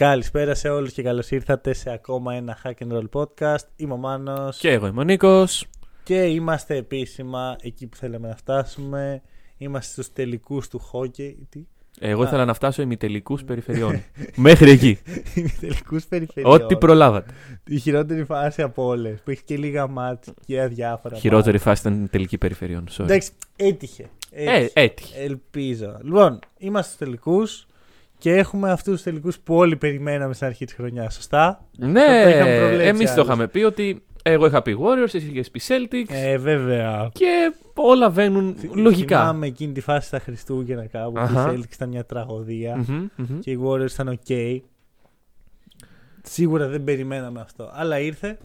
Καλησπέρα σε όλους και καλώς ήρθατε σε ακόμα ένα Hack and Roll podcast. Είμαι ο Μάνος Και εγώ είμαι ο Νίκος. και είμαστε επίσημα εκεί που θέλαμε να φτάσουμε. Είμαστε στους τελικούς του hockey. Τι; Εγώ ήθελα να φτάσω ημιτελικούς περιφερειών. Μέχρι εκεί. Είναι τελικούς περιφερειών. Ό,τι προλάβατε. Η χειρότερη φάση από όλες που έχει και λίγα μάτς και αδιάφορα Χειρότερη φάση ήταν η τελική περιφερειών. Sorry. Εντάξει, έτυχε. Ε, έτυχε. έτυχε. Ελπίζω. Λοιπόν, είμαστε στους τελικούς και έχουμε αυτούς τους τελικούς που όλοι περιμέναμε στην αρχή της χρονιάς. Σωστά; Ναι, το είχαμε προβλέψει εμείς το άλλωστε. είχαμε πει ότι εγώ είχα πει Warriors, εσύ είχες πει Celtics. Ε, βέβαια. Και όλα βαίνουν λογικά. Θυμάμαι εκείνη τη φάση στα Χριστούγεννα κάπου. που Αχα. Η Celtics ήταν μια τραγωδία Μμμ, μμμ. και οι Warriors ήταν ok. Σίγουρα δεν περιμέναμε αυτό. Αλλά ήρθε.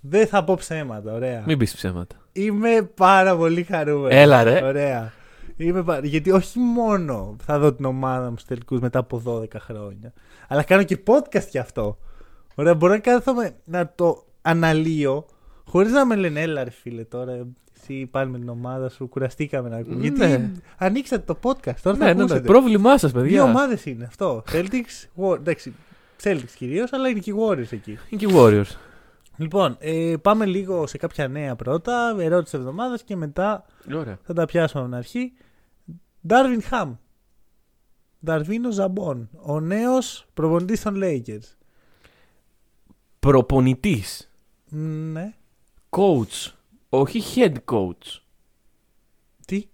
Δεν θα πω ψέματα, ωραία. Μην πεις ψέματα. Είμαι πάρα πολύ χαρούμενος. Έλα, ρε. Ωραία. Είμαι πα- Γιατί όχι μόνο θα δω την ομάδα μου στους τελικούς μετά από 12 χρόνια, αλλά κάνω και podcast γι' αυτό. Ωραία, μπορώ να κάθομαι να το αναλύω χωρίς να με λένε έλα ρε φίλε τώρα. Εσύ πάλι με την ομάδα σου, κουραστήκαμε να ακούμε. Ναι. Γιατί ανοίξατε το podcast. Τώρα θα Ναι, ναι, ναι. ακούσετε. Πρόβλημά σας, Δύο παιδιά. ομάδες είναι αυτό. Celtics, War- εντάξει, Celtics κυρίως, αλλά είναι και οι Warriors εκεί. Είναι και οι Warriors. Λοιπόν, ε, πάμε λίγο σε κάποια νέα πρώτα. Ερώτηση εβδομάδας και μετά Ωραία. θα τα πιάσουμε από την αρχή. Ντάρβιν Χαμ. Νταρβίνο Ζαμπόν. Ο νέος προπονητής των Lakers. Προπονητής. Ναι. Coach. Όχι head coach. Τι;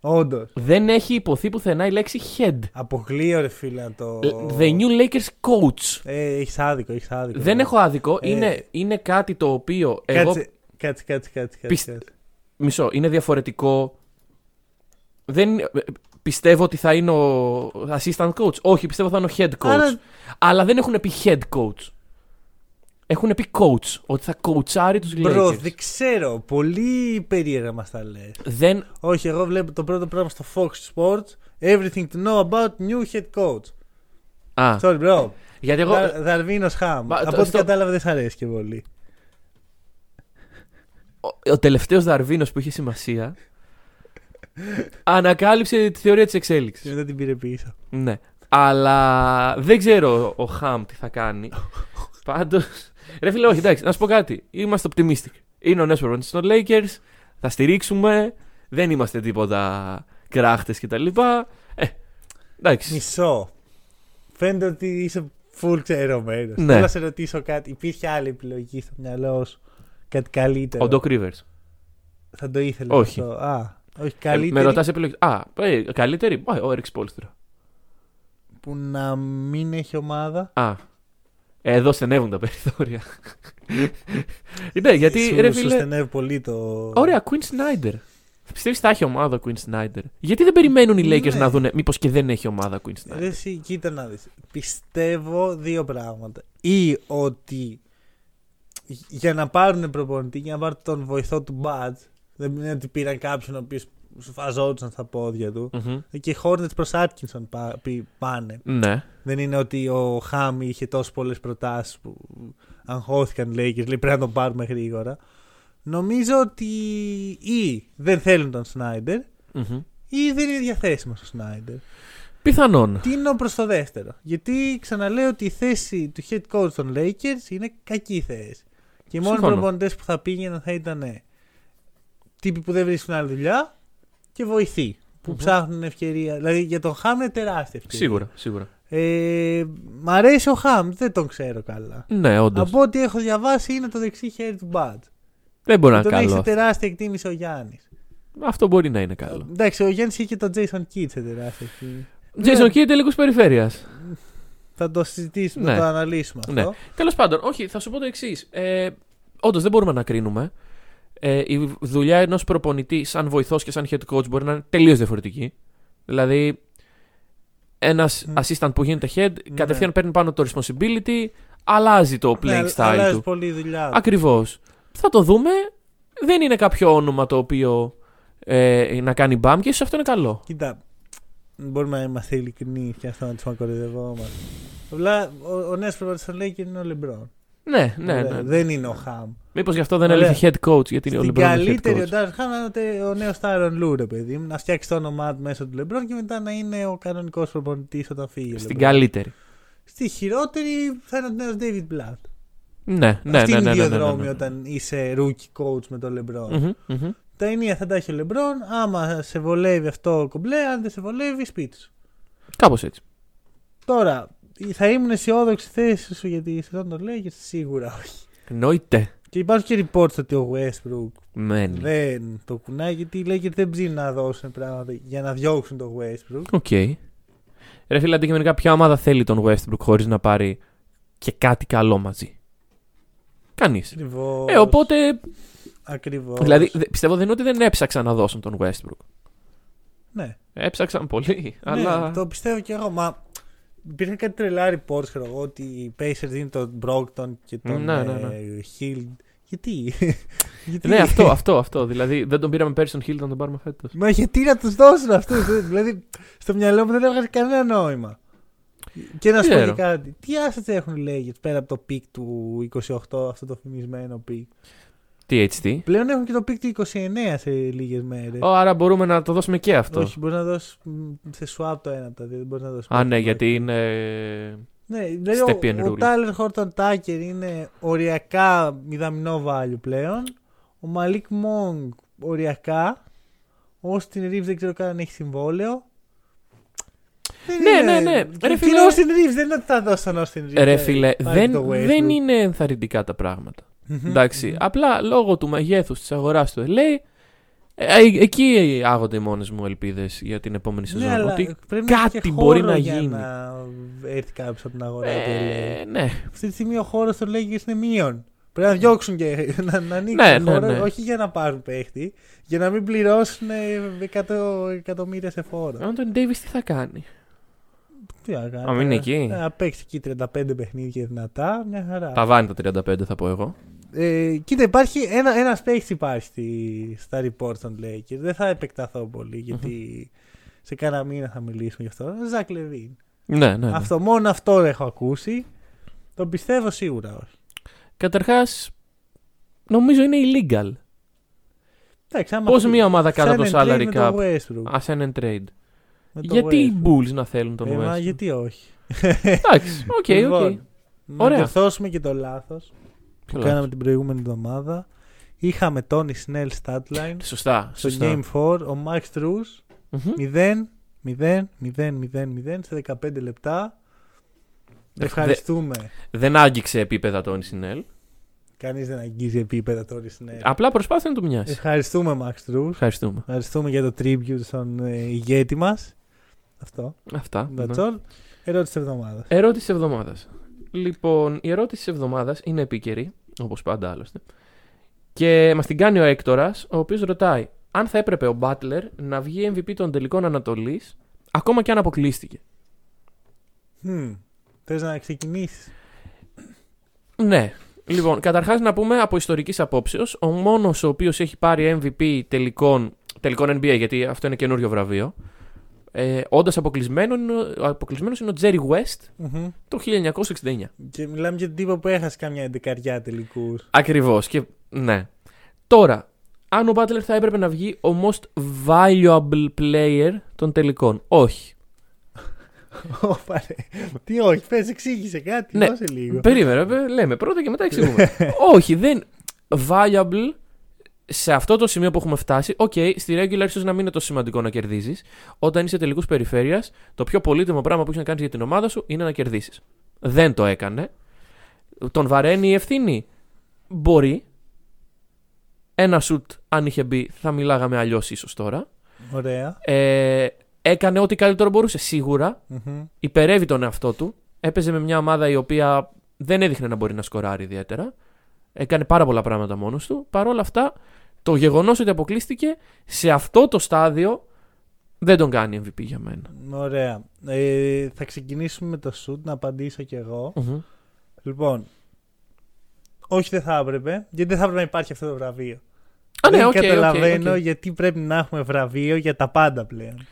Όντως. Δεν έχει υποθεί πουθενά η λέξη head. Αποκλείω ρε φίλε να το. The new Lakers coach. Ε, έχεις άδικο, έχεις άδικο. Δεν έχω άδικο. Ε, είναι, είναι κάτι το οποίο εγώ. Κάτσε, κάτσε, κάτσε, κάτσε. κάτσε, Πιστε- κάτσε. Μισό. Είναι διαφορετικό. Δεν, είναι- ε, πιστεύω ότι θα είναι ο assistant coach. Όχι, πιστεύω θα είναι ο head coach. Άρα- Αλλά δεν έχουν πει head coach. Έχουν πει coach. Ότι θα coachάρει τους Μπρο, Lakers. δεν ξέρω. Πολύ περίεργα μας τα λες. Δεν. Όχι, εγώ βλέπω το πρώτο πράγμα στο Fox Sports. Everything to know about new head coach. Α, Sorry, bro. γιατί εγώ. Δαρβίνος Χαμ. Μα, Από το- ό,τι στο- κατάλαβα δεν σ' αρέσει και πολύ. Ο, ο τελευταίος Δαρβίνος που είχε σημασία. Ανακάλυψε τη θεωρία της εξέλιξης. Και μετά την πήρε πίσω. Ναι. Αλλά δεν ξέρω ο Χαμ τι θα κάνει. Πάντως. Ρε φίλε, όχι, εντάξει, να σου πω κάτι. Είμαστε optimistic. Είναι ο νέο προπονητή των Lakers. Θα στηρίξουμε. Δεν είμαστε τίποτα κράχτες κτλ. Ε, εντάξει. Μισό. Φαίνεται ότι είσαι full ξερωμένος. Ναι. Θέλω να σε ρωτήσω κάτι. Υπήρχε άλλη επιλογή στο μυαλό σου; Κάτι καλύτερο; Ο Doc Rivers. Θα το ήθελες Όχι. αυτό; Α, όχι Ε, καλύτερη. με ρωτάς επιλογή. Α, ε, καλύτερη. Α, ο Eric Spolstra. Που να μην έχει ομάδα. Α. Εδώ στενεύουν τα περιθώρια. ναι, γιατί σου, ρε σου φίλε. στενεύει πολύ το. Ωραία, Queen Snyder. Πιστεύεις θα έχει ομάδα ο Queen Snyder; Γιατί δεν περιμένουν οι Lakers Ναι. να δουν μήπως και δεν έχει ομάδα Queen Snyder; Ρε, εσύ, κοίτα να δεις. Πιστεύω δύο πράγματα. Ή ότι για να πάρουν προπονητή, για να πάρουν τον βοηθό του Μπατζ, δεν είναι ότι πήραν κάποιον ο οποίος φαζόντουσαν στα πόδια του. Μμμ. Και οι Hornets προς Atkinson πά- πι- πάνε. Ναι. Δεν είναι ότι ο Χάμι είχε τόσο πολλές προτάσεις που αγχώθηκαν οι Lakers, λέει πρέπει να τον πάρουμε γρήγορα. Νομίζω ότι ή δεν θέλουν τον Σνάιντερ Μμμ. ή δεν είναι διαθέσιμος ο Σνάιντερ. Πιθανόν. Τίνω προς το δεύτερο; Γιατί ξαναλέω ότι η θέση του head coach των Lakers είναι κακή θέση. Και οι μόνοι Συμφωνώ. προπονητές που θα πήγαιναν θα ήταν τύποι που δεν βρίσκουν άλλη δουλειά και βοηθοί που Μμμ. ψάχνουν ευκαιρία. Δηλαδή για τον Χαμ είναι τεράστια ευκαιρία. Σίγουρα, σίγουρα. Ε, μ' αρέσει ο Χαμ, δεν τον ξέρω καλά. Ναι, όντως. Από ό,τι έχω διαβάσει είναι το δεξί χέρι του Μπατ. Δεν μπορεί να είναι Τον έχει καλό. σε αυτό. τεράστια εκτίμηση ο Γιάννης. Αυτό μπορεί να είναι καλό. Εντάξει, ο Γιάννης είχε και τον Jason Kidd σε τεράστια εκτίμηση. Jason Kidd τελικούς περιφέρειας. Θα το συζητήσουμε, Ναι. θα το αναλύσουμε αυτό. Ναι. Τέλος πάντων, όχι, θα σου πω το εξής. Ε, Όντως δεν μπορούμε να κρίνουμε. Ε, η δουλειά ενός προπονητή σαν βοηθός και σαν head coach μπορεί να είναι τελείως διαφορετική. Δηλαδή, ένας Μμ. assistant που γίνεται head Ναι. κατευθείαν παίρνει πάνω το responsibility, αλλάζει το playing Ναι, style αλλάζει του. πολύ η δουλειά. του. Ακριβώς. Θα το δούμε. Δεν είναι κάποιο όνομα το οποίο ε, να κάνει μπαμ και ίσως αυτό είναι καλό. Κοίτα, μπορούμε να είμαστε ειλικρινεί και αυτό να τους μακοριδευόμαστε. Απλά ο, ο νέος προπονητής των Lakers είναι ο Λεμπρόν. Ναι, ναι, Ωραία, ναι. Δεν είναι ο Χαμ. Μήπως γι' αυτό δεν Ωραία. έλεγε head coach, γιατί είναι ο Στην LeBron head καλύτερη ο coach. Ντάρ Χαμ είναι ο- ο νέος Τάιρον Λου, ρε παιδί μου. Να φτιάξει το όνομά του μέσω του Λεμπρόν και μετά να είναι ο κανονικός προπονητής όταν φύγει. ο Στην LeBron. καλύτερη. Στη χειρότερη θα είναι ο νέος David Blatt. Ναι, ναι, Αυτή ναι. είναι ναι, η ναι, ναι, διαδρόμη ναι, ναι. όταν είσαι rookie coach με τον LeBron. Μμμ, μμμ. Τα ενία θα τα έχει ο LeBron. Άμα σε βολεύει αυτό κομπλέ, αν δεν σε βολεύει, σπίτι σου. Κάπως έτσι. Τώρα, θα ήμουν αισιόδοξη θέση σου για τη σεζόν των Lakers, σίγουρα όχι. Εννοείται. Και υπάρχουν και reports ότι ο Westbrook Μένει. δεν το κουνάει γιατί οι Lakers δεν ψήνουν να δώσουν πράγματα για να διώξουν τον Westbrook. Οκ. Ρε φίλε, αντικειμενικά, ποια ομάδα θέλει τον Westbrook χωρίς να πάρει και κάτι καλό μαζί; Κανείς. Ακριβώς. Ε, οπότε. Ακριβώς. Δηλαδή, δε- πιστεύω δεν είναι ότι δεν έψαξαν να δώσουν τον Westbrook. Ναι. Έψαξαν πολύ, αλλά. ναι, το πιστεύω και εγώ. Μα υπήρχαν κάτι τρελά reports, ξέρω εγώ, ότι οι Pacers δίνουν τον Brogdon και τον Ναι, ναι, ναι. ε, Hill. Γιατί; γιατί; Ναι, αυτό, αυτό, αυτό. Δηλαδή, δεν τον πήραμε πέρσι τον Hill, να τον πάρουμε φέτος. Μα γιατί να τους δώσουν αυτούς. δηλαδή, στο μυαλό μου δεν έβγαζε κανένα νόημα. Και να σου πω Ξέρω. και κάτι. Τι assets έχουν οι Lakers πέρα από το pick του 28, αυτό το φημισμένο pick. THT. Πλέον έχουν και το pick του 29 σε λίγες μέρες. Ω, άρα μπορούμε να το δώσουμε και αυτό. Όχι, μπορείς να δώσεις σε swap το ένα από τα δύο. Δεν μπορείς να δώσεις. Α, ναι, μόνο γιατί το είναι. Ναι, δηλαδή Stepien ο, ο rule. Tyler Horton Tucker είναι οριακά μηδαμινό value πλέον. Ο Malik Monk οριακά. Ο Austin Reeves δεν ξέρω καν αν έχει συμβόλαιο. Δεν Ναι, είναι- ναι, ναι. Και, Ρε και φίλε- είναι ο Austin Reeves, δεν είναι ότι θα δώσει τον Austin Reeves. Ρε ε, φίλε, πάρει δεν, το Westbrook. δεν είναι ενθαρρυντικά τα πράγματα. Μμμ. Εντάξει. Απλά λόγω του μεγέθους της αγοράς του LA, ε, ε, εκεί άγονται οι μόνες μου ελπίδες για την επόμενη σεζόν. Ναι, αλλά ότι πρέπει να έχει κάτι και μπορεί χώρο να για γίνει. να έρθει κάποιος από την αγορά του LA. ε, ναι. Αυτή τη στιγμή ο χώρος των Lakers είναι μείον. Πρέπει να διώξουν και να, να ανοίξουν Ναι, ναι, χώρο, ναι. όχι για να πάρουν παίχτη, για να μην πληρώσουν ε, 100 εκατομμύρια σε φόρο. Αν τον Davis τι θα κάνει; Τι να κάνει. Α, μην είναι ε, εκεί. Να παίξει εκεί 35 παιχνίδια δυνατά, μια χαρά. Τα βάνει τα 35, θα πω εγώ. Ε, κοίτα, υπάρχει ένα ένας παίχτης υπάρχει στη, στα reports των Lakers. Δεν θα επεκταθώ πολύ γιατί σε κάνα μήνα θα μιλήσουμε γι' αυτό. Ζακ Λεβίν. Ναι, ναι. ναι. Αυτό, μόνο αυτό έχω ακούσει. Το πιστεύω σίγουρα όχι. Καταρχάς, νομίζω είναι illegal. Εντάξει, άμα Πώς φύγει- μια ομάδα κάτω από το sign and trade salary με cap; το Westbrook. Α and trade. Με το Γιατί οι Westbrook. Bulls να θέλουν τον Ε, μα Westbrook; γιατί όχι. Εντάξει, οκ, οκ. Λοιπόν, Να Ωραία. διορθώσουμε και το λάθος που Καλά. κάναμε την προηγούμενη εβδομάδα. Είχαμε Tony Snell statline Σωστά. στο σωστά. Game 4. Ο Max Truss Μμμ. 0, 0, 0, 0, 0 σε 15 λεπτά. Δε- Ευχαριστούμε. Δεν άγγιξε επίπεδα τον Σινέλ. Κανείς δεν αγγίζει επίπεδα Tony Snell. Απλά προσπάθησε να του μοιάσει. Ευχαριστούμε Max Truss. Ευχαριστούμε. Ευχαριστούμε για το tribute στον ε, ηγέτη μας. Αυτό. Αυτά. That's ναι. all. Ερώτηση της εβδομάδας. Ερώτηση της εβδομάδας. Λοιπόν, η ερώτηση της εβδομάδας είναι επίκαιρη, όπως πάντα άλλωστε. Και μας την κάνει ο Έκτορας, ο οποίος ρωτάει αν θα έπρεπε ο Μπάτλερ να βγει MVP των τελικών Ανατολής, ακόμα και αν αποκλείστηκε; Hmm. Θες να ξεκινήσεις; Ναι. Λοιπόν, καταρχάς να πούμε από ιστορικής απόψεως, ο μόνος ο οποίος έχει πάρει MVP τελικών, τελικών NBA, γιατί αυτό είναι καινούριο βραβείο, ε, όντας αποκλεισμένο είναι ο- αποκλεισμένος είναι ο Τζέρι West το 1969. Και μιλάμε για τον τύπο που έχασε καμιά εντεκαριά τελικούς. Ακριβώς. Και ναι. Τώρα, αν ο Butler θα έπρεπε να βγει ο most valuable player των τελικών. Όχι. Ωπα, ρε. Τι όχι, πες, εξήγησε κάτι. Ναι. Δώσε λίγο. Περίμενε, πε- λέμε πρώτα και μετά εξηγούμε. Όχι, δεν. Valuable σε αυτό το σημείο που έχουμε φτάσει, οκ, στη regular ίσως να μην είναι τόσο σημαντικό να κερδίζεις. Όταν είσαι τελικούς περιφέρειας, το πιο πολύτιμο πράγμα που έχεις να κάνεις για την ομάδα σου είναι να κερδίσεις. Δεν το έκανε. Τον βαραίνει η ευθύνη. Μπορεί. Ένα σουτ, αν είχε μπει, θα μιλάγαμε αλλιώς ίσως τώρα. Ωραία. Ε, έκανε ό,τι καλύτερο μπορούσε, σίγουρα. Μμμ. Υπερεύει τον εαυτό του. Έπαιζε με μια ομάδα η οποία δεν έδειχνε να μπορεί να σκοράρει ιδιαίτερα. Έκανε πάρα πολλά πράγματα μόνος του. Παρ' όλα αυτά, το γεγονός ότι αποκλείστηκε σε αυτό το στάδιο δεν τον κάνει MVP για μένα. Ωραία. Ε, θα ξεκινήσουμε με το shoot, να απαντήσω κι εγώ. Μμμ. Λοιπόν, όχι δεν θα έπρεπε, γιατί δεν θα έπρεπε να υπάρχει αυτό το βραβείο. Α, ναι, δεν OK, OK, καταλαβαίνω οκ. γιατί πρέπει να έχουμε βραβείο για τα πάντα πλέον.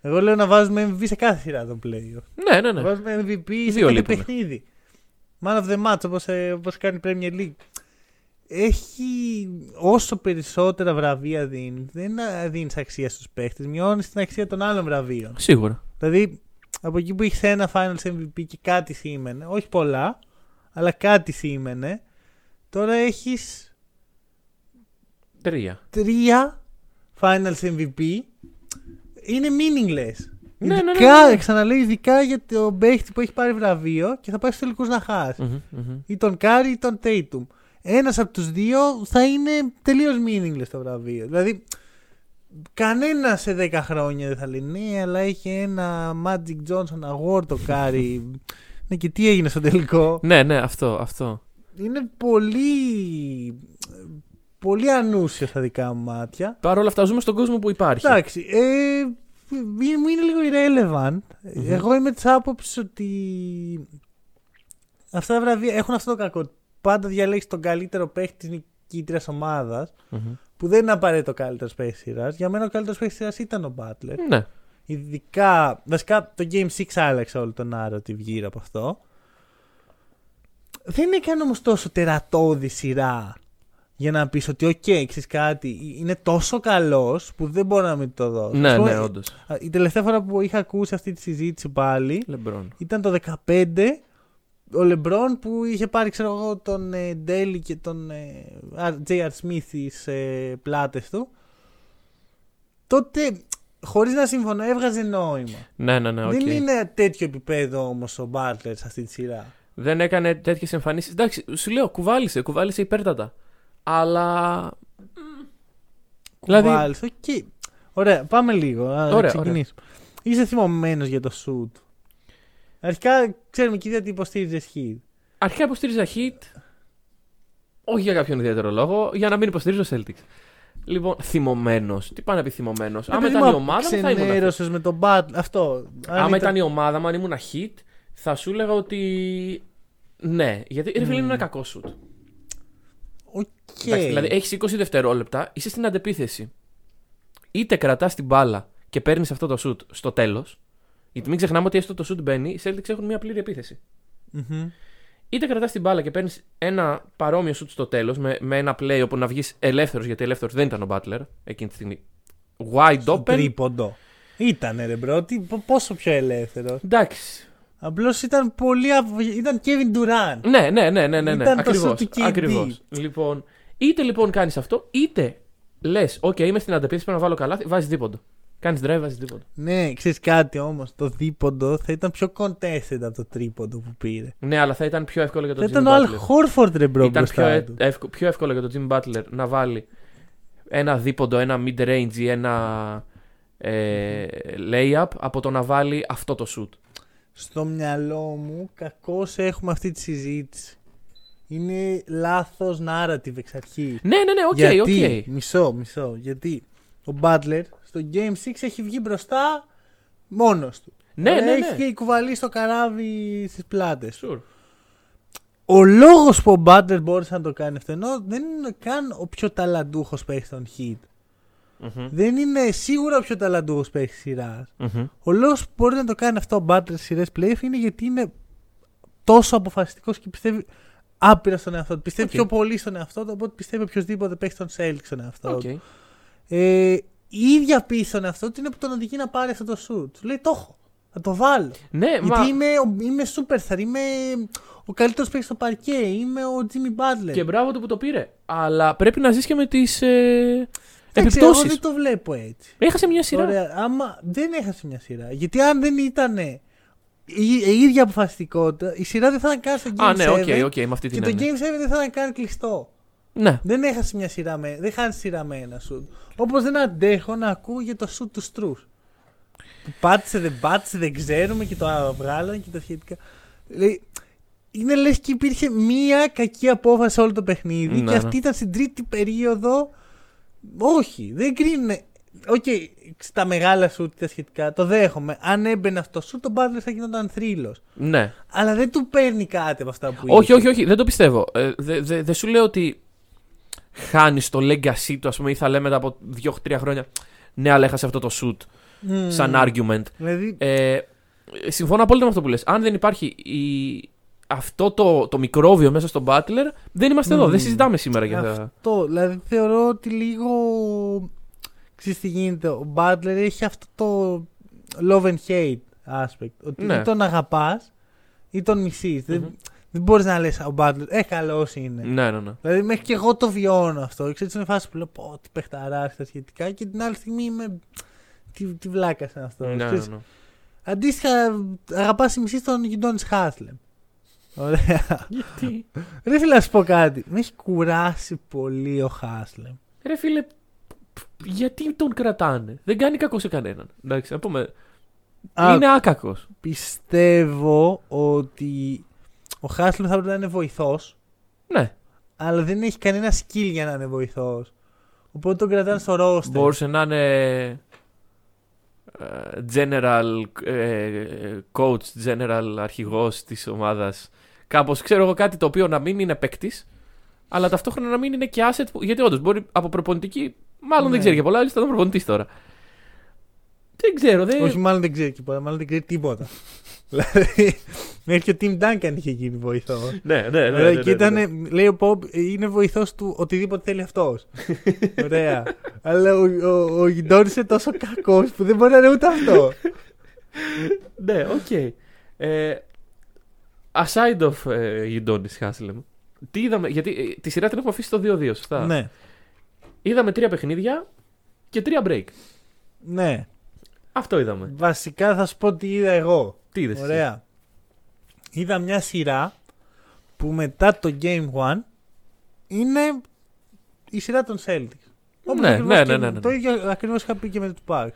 Εγώ λέω να βάζουμε MVP σε κάθε σειρά των playoff. Ναι, ναι, Να ναι. βάζουμε MVP σε Δύο κάθε λείπουμε. παιχνίδι. Man of the match όπως, ε, όπως κάνει η Premier League. Έχει όσο περισσότερα βραβεία δίνει, δεν δίνεις αξία στους παίχτες, μειώνεις την αξία των άλλων βραβείων. Σίγουρα. Δηλαδή, από εκεί που είχε ένα Finals MVP και κάτι σήμαινε, όχι πολλά, αλλά κάτι σήμαινε, τώρα έχεις Τρία. τρία Finals MVP. Είναι meaningless. Ναι, ναι, ναι, ειδικά, ναι, ναι. ξαναλέω, ειδικά για τον παίχτη που έχει πάρει βραβείο και θα πάει στους τελικούς να χάσει. Μμμ, μμμ. Ή τον Κάρι ή τον Tatum. Ένας από τους δύο θα είναι τελείως meaningless το βραβείο. Δηλαδή, κανένα σε 10 χρόνια δεν θα λέει ναι, αλλά έχει ένα Magic Johnson Award το Κάρι. ναι, και τι έγινε στο τελικό; Ναι, ναι, αυτό, αυτό. είναι πολύ. Πολύ ανούσιο στα δικά μου μάτια. Παρ' όλα αυτά, ζούμε στον κόσμο που υπάρχει. Εντάξει, ε, μου είναι λίγο irrelevant. Εγώ είμαι της άποψης ότι αυτά τα βραβεία έχουν αυτό το κακό. Πάντα διαλέξει τον καλύτερο παίχτη της νικήτριας ομάδας, Μμμ. που δεν είναι απαραίτητο ο καλύτερος παίχτης σειράς. Για μένα ο καλύτερος παίχτης σειράς ήταν ο Butler. Ναι. Ειδικά, βασικά το Game 6 άλλαξε όλο τον narrative γύρω από αυτό. Δεν έκανε όμως τόσο τερατώδη σειρά για να πεις ότι, οκ, ξέρεις κάτι, είναι τόσο καλός που δεν μπορώ να μην το δώσω. Ναι, Ας πούμε, ναι, όντως. α, Η τελευταία φορά που είχα ακούσει αυτή τη συζήτηση πάλι Λεμπρόν. ήταν το 2015. Ο Λεμπρόν που είχε πάρει, ξέρω εγώ, τον ε, Delly και τον ε, J.R. Smith στις ε, πλάτες του. Τότε, χωρίς να συμφωνώ, έβγαζε νόημα. Ναι, ναι, ναι, οκ. Δεν είναι τέτοιο επίπεδο όμως ο Butler σε αυτή τη σειρά. Δεν έκανε τέτοιες εμφανίσεις. Εντάξει, σου λέω, κουβάλησε, κουβάλησε υπέρτατα. Αλλά. Δηλαδή- Βάλεις, οκ. Ωραία, πάμε λίγο. Να Ωραία, ξεκινήσουμε. Είσαι θυμωμένος για το σουτ. Αρχικά ξέρουμε και γιατί υποστήριζες Heat. Αρχικά υποστήριζα Heat. Όχι για κάποιον ιδιαίτερο λόγο, για να μην υποστηρίζω Celtics. Λοιπόν, θυμωμένος. Τι πάει να πει θυμωμένος; Άμα ήταν η ομάδα μου, θα ήμουν. Ξενέρωσες με τον Butler. Αυτό. Αν Άμα ήταν η ομάδα μου, αν ήμουν Heat, θα σου έλεγα ότι. Ναι, γιατί ρε φίλε είναι ένα κακό σουτ. Οκ. Εντάξει, δηλαδή έχεις 20 δευτερόλεπτα, είσαι στην αντεπίθεση. Είτε κρατάς την μπάλα και παίρνεις αυτό το σουτ στο τέλος. Γιατί μην ξεχνάμε ότι έστω το σουτ μπαίνει, οι Celtics έχουν μια πλήρη επίθεση. Μμμ. Είτε κρατάς την μπάλα και παίρνεις ένα παρόμοιο σουτ στο τέλος με, με ένα play όπου να βγεις ελεύθερος, γιατί ελεύθερος δεν ήταν ο Butler εκείνη τη στιγμή. Wide Στο open. τρίποντο. Ήτανε ρε bro, τι, πο- πόσο πιο ελεύθερος. Εντάξει. Απλώς ήταν πολύ. αβ- ήταν Kevin Durant. Ναι, ναι, ναι, ναι, ναι, ναι. Ήταν το Ακριβώς, σουτ του KD. ακριβώς. Λοιπόν, είτε λοιπόν κάνεις αυτό, είτε λες, OK, είμαι στην αντεπίθεση, πρέπει να βάλω καλά, βάζεις δίποντο. Κάνεις drive, βάζεις δίποντο. Ναι, ξέρεις κάτι όμως. Το δίποντο θα ήταν πιο contested από το τρίποντο που πήρε. Ναι, αλλά θα ήταν πιο εύκολο για Θα τον ήταν Jimmy ο Al Butler. Horford ρε bro Ήταν πιο, μπροστά ε- του. εύκο- πιο εύκολο για τον Jimmy Butler να βάλει ένα δίποντο, ένα mid-range ή ένα ε, layup από το να βάλει αυτό το σουτ. Στο μυαλό μου, κακώς έχουμε αυτή τη συζήτηση. Είναι λάθος narrative εξ αρχής. Ναι, ναι, ναι, οκ, Γιατί, οκ. μισό, μισό. Γιατί; Ο Butler στο Game 6 έχει βγει μπροστά μόνος του. Ναι, Ωραία, ναι, ναι. Έχει κουβαλήσει το καράβι στις πλάτες. Sure. Ο λόγος που ο Butler μπόρεσε να το κάνει αυτό ενώ δεν είναι καν ο πιο ταλαντούχος παίχτης των Heat. Μμμ, Δεν είναι σίγουρα ο πιο ταλαντούχος παίχτης σειράς. μμμ. Ο λόγος που μπορεί να το κάνει αυτό ο Butler στις σειρές playoff είναι γιατί είναι τόσο αποφασιστικός και πιστεύει άπειρα στον εαυτό του. Πιστεύει Οκ. πιο πολύ στον εαυτό του από ότι πιστεύει οποιοδήποτε παίχτη των Celtics στον εαυτό Οκ. του. Ε, η ίδια πίστη στον εαυτό του είναι που τον οδηγεί να πάρει αυτό το σουτ. Του λέει το έχω. Θα το βάλω. Ναι, Γιατί μα... είμαι, ο- είμαι superstar, είμαι ο καλύτερος παίκτης στο παρκέ, είμαι ο Jimmy Butler. Και μπράβο του που το πήρε. Αλλά πρέπει να ζεις και με τις ε, Εντάξει, εγώ επιπτώσεις. δεν το βλέπω έτσι. Έχασε μια σειρά. Ωραία, άμα δεν έχασε μια σειρά. Γιατί αν δεν ήταν η, η ίδια αποφασιστικότητα, η σειρά δεν θα ήταν καν στο Game Α, ναι, 7 OK, OK, με αυτή και την το έννοια. Game 7 δεν θα ήταν καν κλειστό. Ναι. Δεν έχασε μια σειρά με, δεν χάνει σειρά με ένα σουτ. Όπως δεν αντέχω να ακούω για το σουτ του Strus. Που πάτησε, δεν πάτησε, δεν ξέρουμε και το βγάλανε και τα σχετικά. Λέει, είναι λες και υπήρχε μία κακή απόφαση σε όλο το παιχνίδι Ναι, και αυτή ναι. ήταν στην τρίτη περίοδο. Όχι, δεν κρίνουν Οκ, στα μεγάλα σουτ τα σχετικά το δέχομαι. Αν έμπαινε αυτό το σουτ, ο Butler θα γινόταν θρύλος. Ναι. Αλλά δεν του παίρνει κάτι από αυτά που Όχι, είχε. όχι, όχι, δεν το πιστεύω. Ε, δεν δε, δε σου λέω ότι χάνεις το legacy του, ας πούμε, ή θα λέμε μετά από 2-3 χρόνια. Ναι, αλλά έχασε αυτό το shoot Μμμ. σαν argument. Δηλαδή, Ε, συμφωνώ απόλυτα με αυτό που λες. Αν δεν υπάρχει η... αυτό το, το μικρόβιο μέσα στον Butler, δεν είμαστε εδώ. Μμμ. Δεν συζητάμε σήμερα για τα. αυτό. Δηλαδή θεωρώ ότι λίγο. Ξέρεις τι γίνεται. Ο Butler έχει αυτό το love and hate aspect. Ότι Ναι. ή τον αγαπάς ή τον μισείς. Μμμ. Δεν, δεν μπορείς να λες ο Butler, ε, καλός είναι. Ναι, ναι, ναι. Δηλαδή μέχρι και εγώ το βιώνω αυτό. Ξέρετε, είναι φάση που λέω πω, τι παιχταράς τα σχετικά και την άλλη στιγμή είμαι. Τι, τι βλάκας είναι αυτό. ναι, ναι, Ξέρεις, ναι. Αντίστοιχα, αγαπάς ή μισή τον Γιντόνι Χάσλεμ. Ωραία. Γιατί; Ρε φίλε, να σου πω κάτι. Με έχει κουράσει πολύ ο Χάσλεμ. Ρε φίλε, γιατί τον κρατάνε; Δεν κάνει κακό σε κανέναν. Εντάξει, να πούμε. Α, Είναι άκακος. Πιστεύω ότι ο Χάσλεμ θα πρέπει να είναι βοηθός, Ναι, αλλά δεν έχει κανένα skill για να είναι βοηθός. Οπότε τον κρατάνε στο roster. μπορούσε να είναι. ε, General ε, coach, general αρχηγός της ομάδας Κάπως ξέρω εγώ κάτι το οποίο να μην είναι παίκτης, αλλά ταυτόχρονα να μην είναι και asset. που- Γιατί όντως μπορεί από προπονητική. Μάλλον Ναι. δεν ξέρει και πολλά, αλλά ήταν προπονητής τώρα. Δεν ξέρω. Δεν... Όχι, μάλλον δεν ξέρει και πολλά, μάλλον δεν ξέρει τίποτα. δηλαδή, μέχρι και ο Tim Duncan είχε γίνει βοηθός. Ναι, ναι, ναι. Ωραία, ναι, και ναι, ναι. ήταν, λέει ο Ποπ, είναι βοηθός του οτιδήποτε θέλει αυτός. Ωραία. Αλλά ο, ο, ο Udonis είναι τόσο κακός που δεν μπορεί να είναι ούτε αυτό. Ναι, οκ. Ε, aside of ε, Udonis Haslem, τι είδαμε. Γιατί ε, τη σειρά την έχουμε αφήσει στο 2-2, σωστά; ναι, Είδαμε τρία παιχνίδια και τρία break. ναι. Αυτό είδαμε. Βασικά θα σου πω τι είδα εγώ. Τι είδες εσύ; Ωραία. Είδα μια σειρά που μετά το Game 1 είναι η σειρά των Celtics. Όπως Ναι, ακριβώς ναι, και- ναι, ναι, ναι. Το ίδιο ακριβώς είχα πει και με τους Bucks.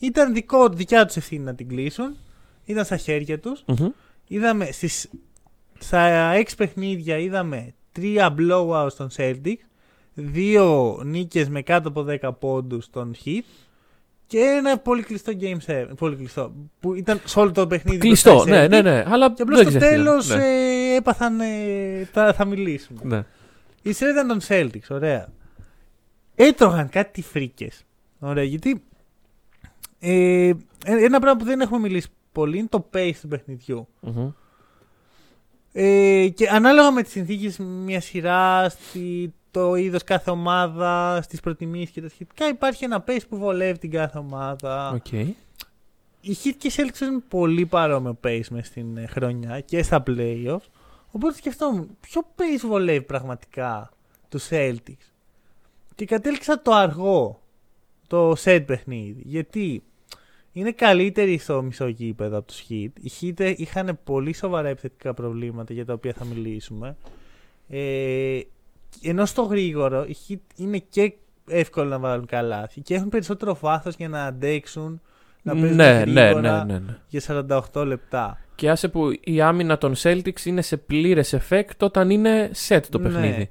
Ήταν δικό, δικιά τους ευθύνη να την κλείσουν. Ήταν στα χέρια τους. Μμμ. Είδαμε στις, στα 6 παιχνίδια είδαμε 3 blowouts των Celtics, 2 νίκες με κάτω από 10 πόντους των Heat και ένα πολύ κλειστό Game 7. Πολύ κλειστό. Που ήταν σε όλο το παιχνίδι. Κλειστό, μπροστά οι ναι, Celtics. ναι, ναι. Αλλά Και απλώς δεν στο ξέφυγαν. τέλος Ναι. ε, έπαθαν. ε, θα, θα μιλήσουμε. Ναι. Η σειρά ήταν των Celtics, ωραία. Έτρωγαν κάτι φρίκες. Ωραία, γιατί. Ε, ένα πράγμα που δεν έχουμε μιλήσει πολύ είναι το pace του παιχνιδιού. Μμμ. Ε, και ανάλογα με τις συνθήκες μια σειρά, στη, το είδος κάθε ομάδα, στις προτιμήσεις και τα σχετικά, υπάρχει ένα pace που βολεύει την κάθε ομάδα. Οκ. Οι Heat και οι Celtics είναι πολύ παρόμοιο pace μες στην ε, χρονιά και στα playoffs. Οπότε σκεφτόμουν, ποιο pace βολεύει πραγματικά του Celtics; Και κατέληξα το αργό, το set παιχνίδι. Γιατί είναι καλύτεροι στο μισό γήπεδο από τους Heat. Οι Heat είχαν πολύ σοβαρά επιθετικά προβλήματα για τα οποία θα μιλήσουμε. Ε, ενώ στο γρήγορο οι Heat είναι και εύκολο να βάλουν καλά και έχουν περισσότερο βάθος για να αντέξουν να παίζουν Ναι, ναι, γρήγορα ναι, ναι, ναι. για 48 λεπτά. Και άσε που η άμυνα των Celtics είναι σε πλήρες effect όταν είναι set το Ναι. παιχνίδι.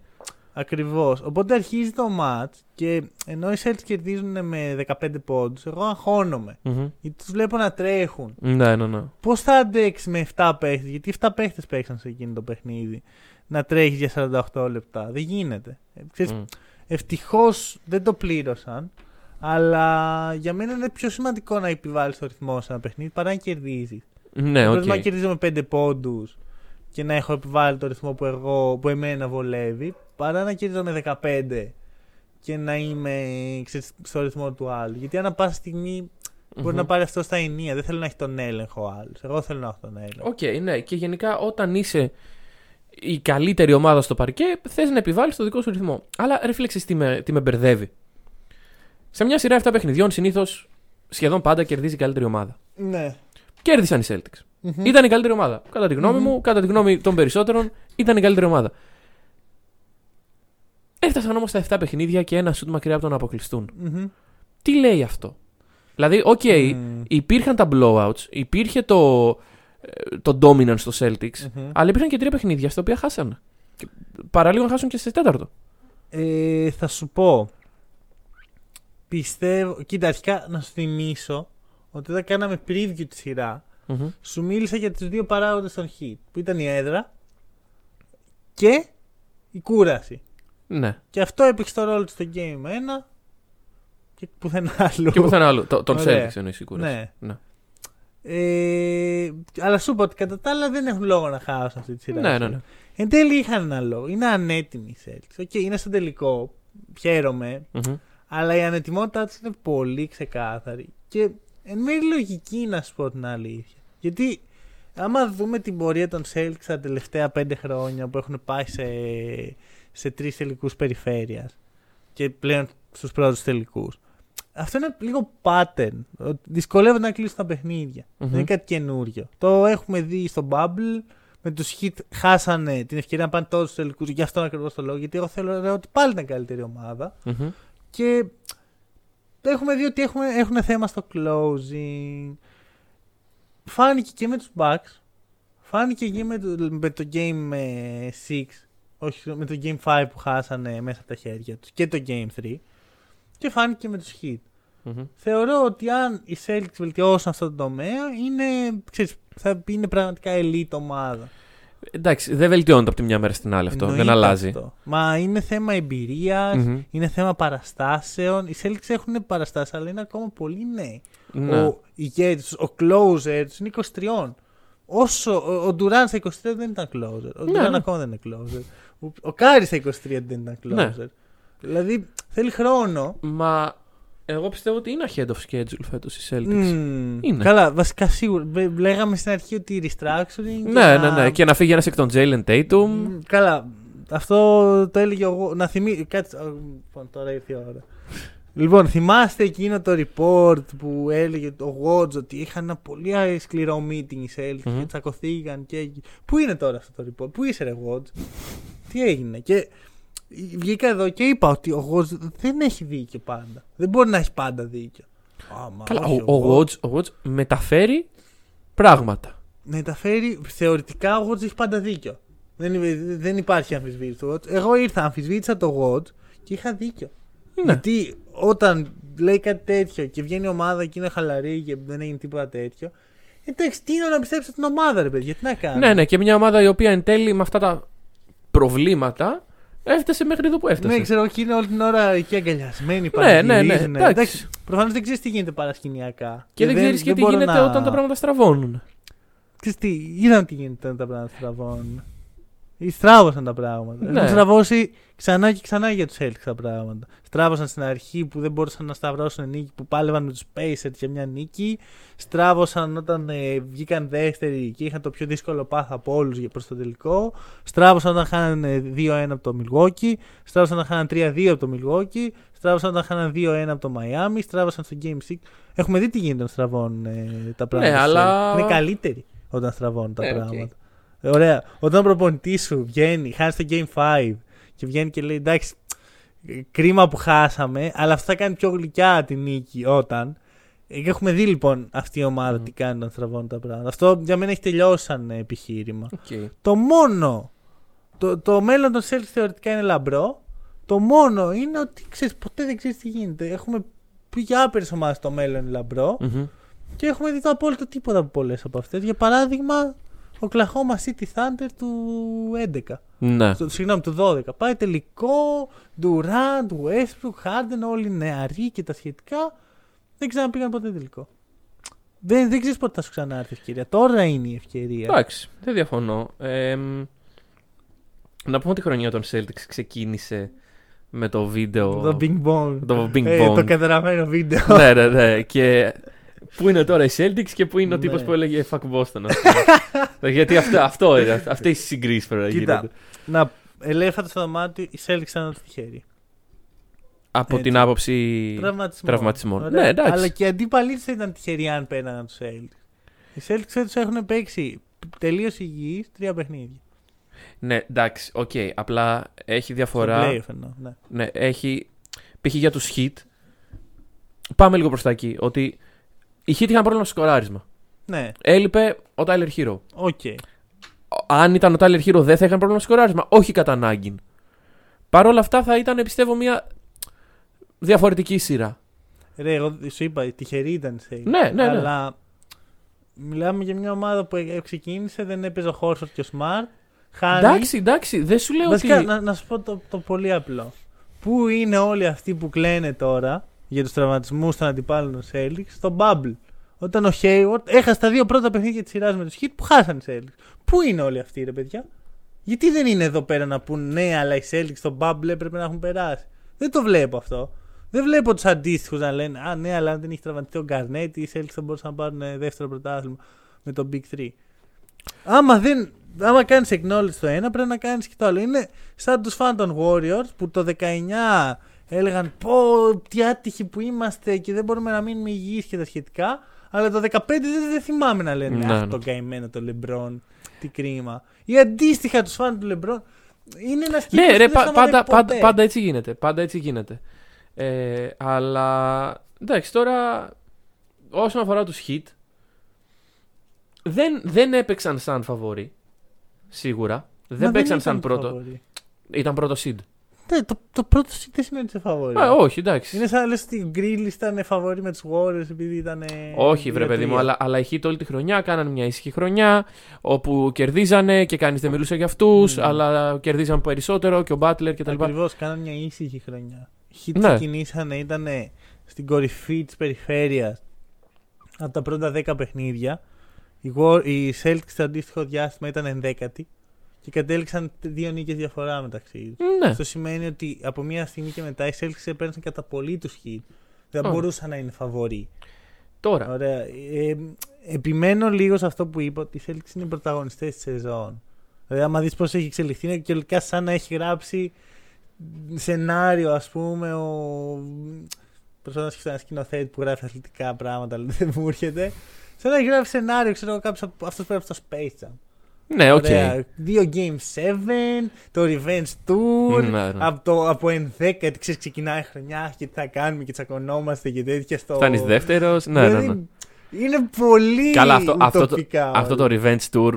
Ακριβώς. Οπότε αρχίζει το match και ενώ οι Celtics κερδίζουν με 15 πόντους, εγώ αγχώνομαι. Μμμ. Γιατί τους βλέπω να τρέχουν. Ναι, ναι, ναι. Πώς θα αντέξεις με 7 παίχτες, γιατί 7 παίχτες παίξαν σε εκείνο το παιχνίδι, να τρέχεις για 48 λεπτά. Δεν γίνεται. Ε, ξέρεις, Μμ. Ευτυχώς δεν το πλήρωσαν. Αλλά για μένα είναι πιο σημαντικό να επιβάλλεις το ρυθμό σε ένα παιχνίδι παρά να κερδίζεις. Ναι, οκ. Προτιμώ να κερδίζω με 5 πόντους και να έχω επιβάλει το ρυθμό που, εγώ, που εμένα βολεύει, παρά να κερδίζω με 15 και να είμαι ξέρεις, στο ρυθμό του άλλου. Γιατί ανά πάσα στιγμή μπορεί Μμμ. να πάρει αυτός τα ηνία. Δεν θέλω να έχει τον έλεγχο άλλος. Εγώ θέλω να έχω τον έλεγχο. Οκ, ναι. Και γενικά όταν είσαι η καλύτερη ομάδα στο παρκέ, θες να επιβάλλεις το δικό σου ρυθμό. Αλλά ρε φίλε ξέρεις τι με, τι με μπερδεύει. Σε μια σειρά 7 παιχνιδιών συνήθως σχεδόν πάντα κερδίζει η καλύτερη ομάδα. Ναι. Κέρδισαν οι Celtics. Μμμ. Ήταν η καλύτερη ομάδα. Κατά τη γνώμη Μμμ. μου, κατά τη γνώμη των περισσότερων, ήταν η καλύτερη ομάδα. Έφτασαν όμως τα 7 παιχνίδια και ένα σουτ μακριά από το να αποκλειστούν. Μμμ. Τι λέει αυτό; Δηλαδή, οκ, Μμ. υπήρχαν τα blowouts, υπήρχε το, ε, το dominance στο Celtics, Μμμ. αλλά υπήρχαν και τρία παιχνίδια στα οποία χάσαν. Και παραλίγο να χάσουν και σε τέταρτο. Ε, θα σου πω. πιστεύω. Κοίτα, αρχικά να σου θυμίσω ότι όταν κάναμε preview τη σειρά, Μμμ. σου μίλησα για τους δύο παράγοντες των hit. Που ήταν η έδρα και η κούραση. Ναι. Και αυτό έπαιξε το ρόλο του στο Game 1 και πουθενά άλλο. Και πουθενά άλλο. Το- Τον Ωραία. Celtics εννοείς σίγουρα. Ναι. ναι. Ε, αλλά σου είπα ότι κατά τα άλλα δεν έχουν λόγο να χάσουν αυτή τη σειρά. Ναι, ναι, ναι. Εν τέλει είχαν ένα λόγο. Είναι ανέτοιμοι οι Celtics. Οκ, είναι στο τελικό. Χαίρομαι. Μμμ. Αλλά η ανετοιμότητά τους είναι πολύ ξεκάθαρη. Και εν μέρει λογική να σου πω την αλήθεια. Γιατί άμα δούμε την πορεία των Celtics τα τελευταία πέντε χρόνια που έχουν πάει σε, σε τρεις τελικούς περιφέρειας και πλέον στους πρώτους τελικούς. Αυτό είναι λίγο pattern. ότι Δυσκολεύονται να κλείσουν τα παιχνίδια. Μμμ. Δεν είναι κάτι καινούριο. Το έχουμε δει στο Bubble. Με τους Hit χάσανε την ευκαιρία να πάνε todos στους τελικούς. Γι' αυτό ακριβώς το λόγο. Γιατί εγώ θέλω ρε, ότι πάλι ήταν καλύτερη ομάδα. Μμμ. Και έχουμε δει ότι έχουμε, έχουν θέμα στο closing. Φάνηκε και με τους Bucks. Φάνηκε και με το, με το Game ε, 6. Όχι, με το Game 5 που χάσανε μέσα από τα χέρια τους. Και το Game 3. Και φάνηκε και με τους Heat. Μμμ. Θεωρώ ότι αν οι Celtics βελτιώσουν αυτό το τομέα, είναι, ξέρεις, θα είναι πραγματικά elite ομάδα. Εντάξει, δεν βελτιώνεται από τη μια μέρα στην άλλη αυτό. Εννοείται δεν αλλάζει. αυτό. Μα είναι θέμα εμπειρίας, Μμμ. είναι θέμα παραστάσεων. Οι Celtics έχουν παραστάσεις, αλλά είναι ακόμα πολύ νέοι. Ναι. Ο ηγέτης, τους, ο closer τους είναι 23. Όσο ο, ο Durant στα 23 δεν ήταν closer. Ο Ναι, Durant ναι. ακόμα δεν είναι closer. Ο, ο Κάρι στα 23 δεν ήταν Ναι. Closer. Δηλαδή θέλει χρόνο. Μα εγώ πιστεύω ότι είναι ahead of schedule φέτος οι Celtics. Μμμ. Είναι. Καλά, βασικά σίγουρα. Βε- Λέγαμε στην αρχή ότι restructuring. και Ναι, να- ναι, ναι. Και να φύγει ένας εκ των Jalen Tatum. Μ, Καλά, αυτό το έλεγε εγώ. Να θυμί... Κάτσε. α, Λοιπόν, τώρα ήρθε η ώρα. Λοιπόν, θυμάστε εκείνο το report που έλεγε ο Watch ότι είχαν ένα πολύ α, σκληρό meeting οι Celtics Μμμ. και τσακωθήκαν και... Πού είναι τώρα αυτό το report, πού είσαι ρε Watch, τι έγινε; Και βγήκα εδώ και είπα ότι ο Watch δεν έχει δίκιο πάντα. Δεν μπορεί να έχει πάντα δίκιο. Α, μα Καλά, όχι, ο, ο, Woj, ο Woj μεταφέρει πράγματα. μεταφέρει θεωρητικά ο Watch έχει πάντα δίκιο. Δεν, είναι- δεν υπάρχει αμφισβήτηση του Watch. Εγώ ήρθα, αμφισβήτησα το Watch και είχα δίκιο. Ναι. Γιατί όταν λέει κάτι τέτοιο και βγαίνει η ομάδα και είναι χαλαρή και δεν έγινε τίποτα τέτοιο. Εντάξει, τι είναι να πιστέψω την ομάδα, ρε παιδιά, τι να κάνω. Ναι, ναι, και μια ομάδα η οποία εν τέλει με αυτά τα προβλήματα έφτασε μέχρι εδώ που έφτασε. Ναι, ξέρω εγώ και είναι όλη την ώρα εκεί αγκαλιασμένοι. Ναι, ναι, ναι, πανηγυρίζουνε. εντάξει. Προφανώς δεν ξέρεις τι γίνεται παρασκηνιακά. Και δεν ξέρεις και τι μπορώ γίνεται να- όταν τα πράγματα στραβώνουν. Ξέρεις τι, είδαμε τι γίνεται όταν τα πράγματα στραβώνουν. Ή στράβωσαν τα πράγματα. Ναι. Έχουν στραβώσει ξανά και ξανά για τους Celtics τα πράγματα. Στράβωσαν στην αρχή που δεν μπορούσαν να σταυρώσουν νίκη που πάλευαν με τους Pacers για μια νίκη. Στράβωσαν όταν ε, βγήκαν δεύτεροι και είχαν το πιο δύσκολο path από όλους προς το τελικό. Στράβωσαν όταν χάνανε 2-1 από το Milwaukee. Στράβωσαν όταν χάνανε 3-2 από το Milwaukee. Στράβωσαν όταν χάνανε 2-1 από το Miami. Στράβωσαν στο Game 6. Έχουμε δει τι γίνεται όταν στραβώνουν ε, τα πράγματα. στους αλλά- Celtics. Είναι καλύτεροι όταν στραβώνουν τα Ναι, οκ. πράγματα. Ε, Ωραία. Όταν ο προπονητής σου βγαίνει, χάνεις το Game 5 και βγαίνει και λέει εντάξει, ε, κρίμα που χάσαμε, αλλά αυτό θα κάνει πιο γλυκιά τη νίκη όταν. Ε, και Έχουμε δει λοιπόν αυτή η ομάδα Μμμ. τι κάνει όταν στραβώνουν τα πράγματα. Αυτό για μένα έχει τελειώσει σαν ε, επιχείρημα. Okay. Το μόνο. Το, το μέλλον των Celtics θεωρητικά είναι λαμπρό. Το μόνο είναι ότι ξέρεις, ποτέ δεν ξέρεις τι γίνεται. Έχουμε πει για άπειρες ομάδες το μέλλον είναι λαμπρό. Και έχουμε δει το απόλυτο τίποτα από πολλές από αυτές. Για παράδειγμα, ο Oklahoma City Thunder του 11. Ναι. Στο- Συγγνώμη, του 12. Πάει τελικό. Durant, Westbrook, Harden, όλοι νεαροί και τα σχετικά. Δεν ξαναπήγαν ποτέ τελικό. Δεν, δεν ξέρεις πότε θα σου ξανάρθει η ευκαιρία. Τώρα είναι η ευκαιρία. Εντάξει, δεν διαφωνώ. Ε, μ, να πούμε ότι η χρονιά των Celtics ξεκίνησε με το βίντεο. Το Bing Bong. Το Bing Ε, Bong. το κατεραμένο βίντεο. ναι, ναι, ναι. Και πού είναι τώρα οι Celtics και πού είναι ο Ναι. τύπος που έλεγε Fuck Boston. ας πούμε. Γιατί αυτό, αυτό είναι. Αυτές οι συγκρίσεις πρέπει να Κοίτα, γίνονται. να ελέφαντα στο δωμάτιο, οι Celtics ήταν τυχεροί. Από έτσι. την άποψη. Τραυματισμό. Τραυματισμών. Ωραία. Ναι, εντάξει. Αλλά και οι αντίπαλοι τους ήταν τυχεροί αν παίρναν τους Celtics. Οι Celtics φέτος έχουν παίξει τελείως υγιείς τρία παιχνίδια. Ναι, εντάξει, οκ. Απλά έχει Στο διαφορά. playoff εννοώ, ναι. Ναι, έχει. Π.χ. για τους Heat. Πάμε λίγο προς τα εκεί. Ότι οι Heat είχαν πρόβλημα στο σκοράρισμα. Ναι, Έλειπε ο Tyler Herro. οκ. Αν ήταν ο Tyler Hero, δεν θα είχαν πρόβλημα στο σκοράρισμα. Όχι κατά ανάγκη. Παρ' όλα αυτά θα ήταν, πιστεύω, μια διαφορετική σειρά. Ρε, εγώ σου είπα, τυχερή ήταν η Celtics. Ναι, ναι, ναι. Αλλά μιλάμε για μια ομάδα που ε- ξεκίνησε, δεν έπαιζε ο Χόρφορντ και ο Smart. Χάνει. Εντάξει, εντάξει, δεν σου λέω Βασικά, ότι. να, να σου πω το, το πολύ απλό. Πού είναι όλοι αυτοί που κλαίνε τώρα για τους τραυματισμούς των αντιπάλων των Celtics στο Bubble. Όταν ο Hayward έχασε τα δύο πρώτα παιχνίδια της σειράς με τους Heat που χάσαν οι Celtics. Πού είναι όλοι αυτοί, ρε παιδιά; Γιατί δεν είναι εδώ πέρα να πούν ναι, αλλά οι Celtics στο Bubble έπρεπε να έχουν περάσει. Δεν το βλέπω αυτό. Δεν βλέπω τους αντίστοιχους να λένε Α, ναι, αλλά αν δεν είχε τραυματιστεί ο Γκαρνέτ, οι Celtics θα μπορούσαν να πάρουν ε, δεύτερο πρωτάθλημα με τον Big 3. Άμα, δεν, άμα κάνεις acknowledge το ένα, πρέπει να κάνεις και το άλλο. Είναι σαν τους φαν των Warriors που το 19 έλεγαν πω τι άτυχοι που είμαστε και δεν μπορούμε να μείνουμε υγιείς και τα σχετικά. Αλλά το 15 δεν, δεν θυμάμαι να λένε Ναι, Αχ, ναι. τον καημένο το LeBron, τι κρίμα. Ή αντίστοιχα τους φαν του LeBron. Είναι ένας κύκλος Ναι, που ρε, δεν πα- σταματάει πάντα, πάντα, ποτέ. πάντα έτσι γίνεται. Πάντα έτσι γίνεται. Ε, αλλά εντάξει, τώρα όσον αφορά τους Hit, δεν, δεν έπαιξαν σαν φαβορή. Σίγουρα. Μα Δεν παίξαν ήταν σαν το πρώτο. φαβορί. Ήταν πρώτο seed. Ναι, το, το πρώτο seed δεν σημαίνει ότι είσαι φαβορή. Ε, όχι, εντάξει. Είναι σαν να λες ότι οι Grizzlies ήταν φαβορή με τους Warriors επειδή ήταν. Όχι, βρε παιδί μου, αλλά, αλλά οι Heat όλη τη χρονιά κάναν μια ήσυχη χρονιά όπου κερδίζανε και κανείς δεν μιλούσε για αυτούς, Mm. αλλά κερδίζαν περισσότερο και ο Butler κτλ. Ακριβώς, κάναν μια ήσυχη χρονιά. Οι Heat Ναι. ξεκινήσανε, ήταν στην κορυφή της περιφέρειας από τα πρώτα 10 παιχνίδια. Οι, War- οι Celtics στο αντίστοιχο διάστημα ήταν ενδέκατοι και κατέληξαν δύο νίκες διαφορά μεταξύ τους. Ναι. Αυτό σημαίνει ότι από μια στιγμή και μετά οι Celtics έπαιρναν κατά πολύ τους Heat. Δεν Ωραία. μπορούσαν να είναι φαβοροί. Τώρα. Ωραία. Ε, επιμένω λίγο σε αυτό που είπα ότι οι Celtics είναι οι πρωταγωνιστές της σεζόν. Δηλαδή, άμα δεις πώς έχει εξελιχθεί, είναι και σαν να έχει γράψει σενάριο, ας πούμε, ο... Προσπαθώ να σκεφτώ ένα σκηνοθέτη που γράφει αθλητικά πράγματα, αλλά δεν μου έρχεται. Σαν να έχει γράψει σενάριο, ξέρω εγώ, κάποιος από αυτός που έγραψε το Space Jam. Ναι, οκ. Ωραία. Δύο Game 7, το Revenge Tour. Ναι, ναι. Από, το, από ενδέκατη, ξέρεις, ξεκινάει η χρονιά και τι θα κάνουμε και τσακωνόμαστε και τέτοια στο. Φτάνεις δεύτερος. Ναι, ναι, Δηλαδή, ναι. Είναι πολύ Καλά, αυτό, αυτό, το, ουτοπικά αυτό το όλα. revenge tour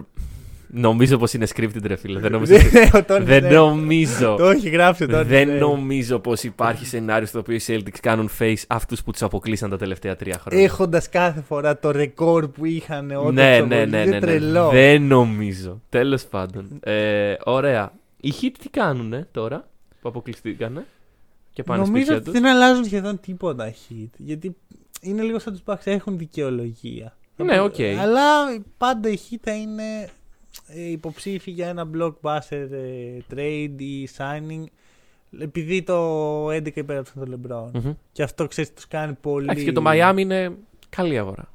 νομίζω πως είναι scripted, ρε φίλε. Δεν νομίζω. Ναι, ο Τόνι δεν δεν- νομίζω. Το έχει γράψει ο Τόνι Δεν Στρέιν. νομίζω πως υπάρχει σενάριο στο οποίο οι Celtics κάνουν face αυτούς που τους αποκλείσαν τα τελευταία τρία χρόνια. Έχοντας κάθε φορά το ρεκόρ που είχαν όταν ναι, το ναι, ναι, ναι, είναι ναι. τρελό. Δεν νομίζω. Τέλος πάντων. Ε, ωραία. Οι Heat τι κάνουνε τώρα που αποκλειστήκανε και πάνε Νομίζω σπίτια ότι τους; δεν αλλάζουν σχεδόν τίποτα Heat. Γιατί είναι λίγο σαν τους Bucks, έχουν δικαιολογία. Ναι, οκ. Αλλά πάντα οι Heat θα είναι ε, υποψήφοι για ένα blockbuster ε, trade ή signing. Επειδή το 11 υπέγραψαν τον LeBron. Μμμ. Και αυτό ξέρεις, τους κάνει πολύ. Εντάξει, και το Miami είναι καλή αγορά.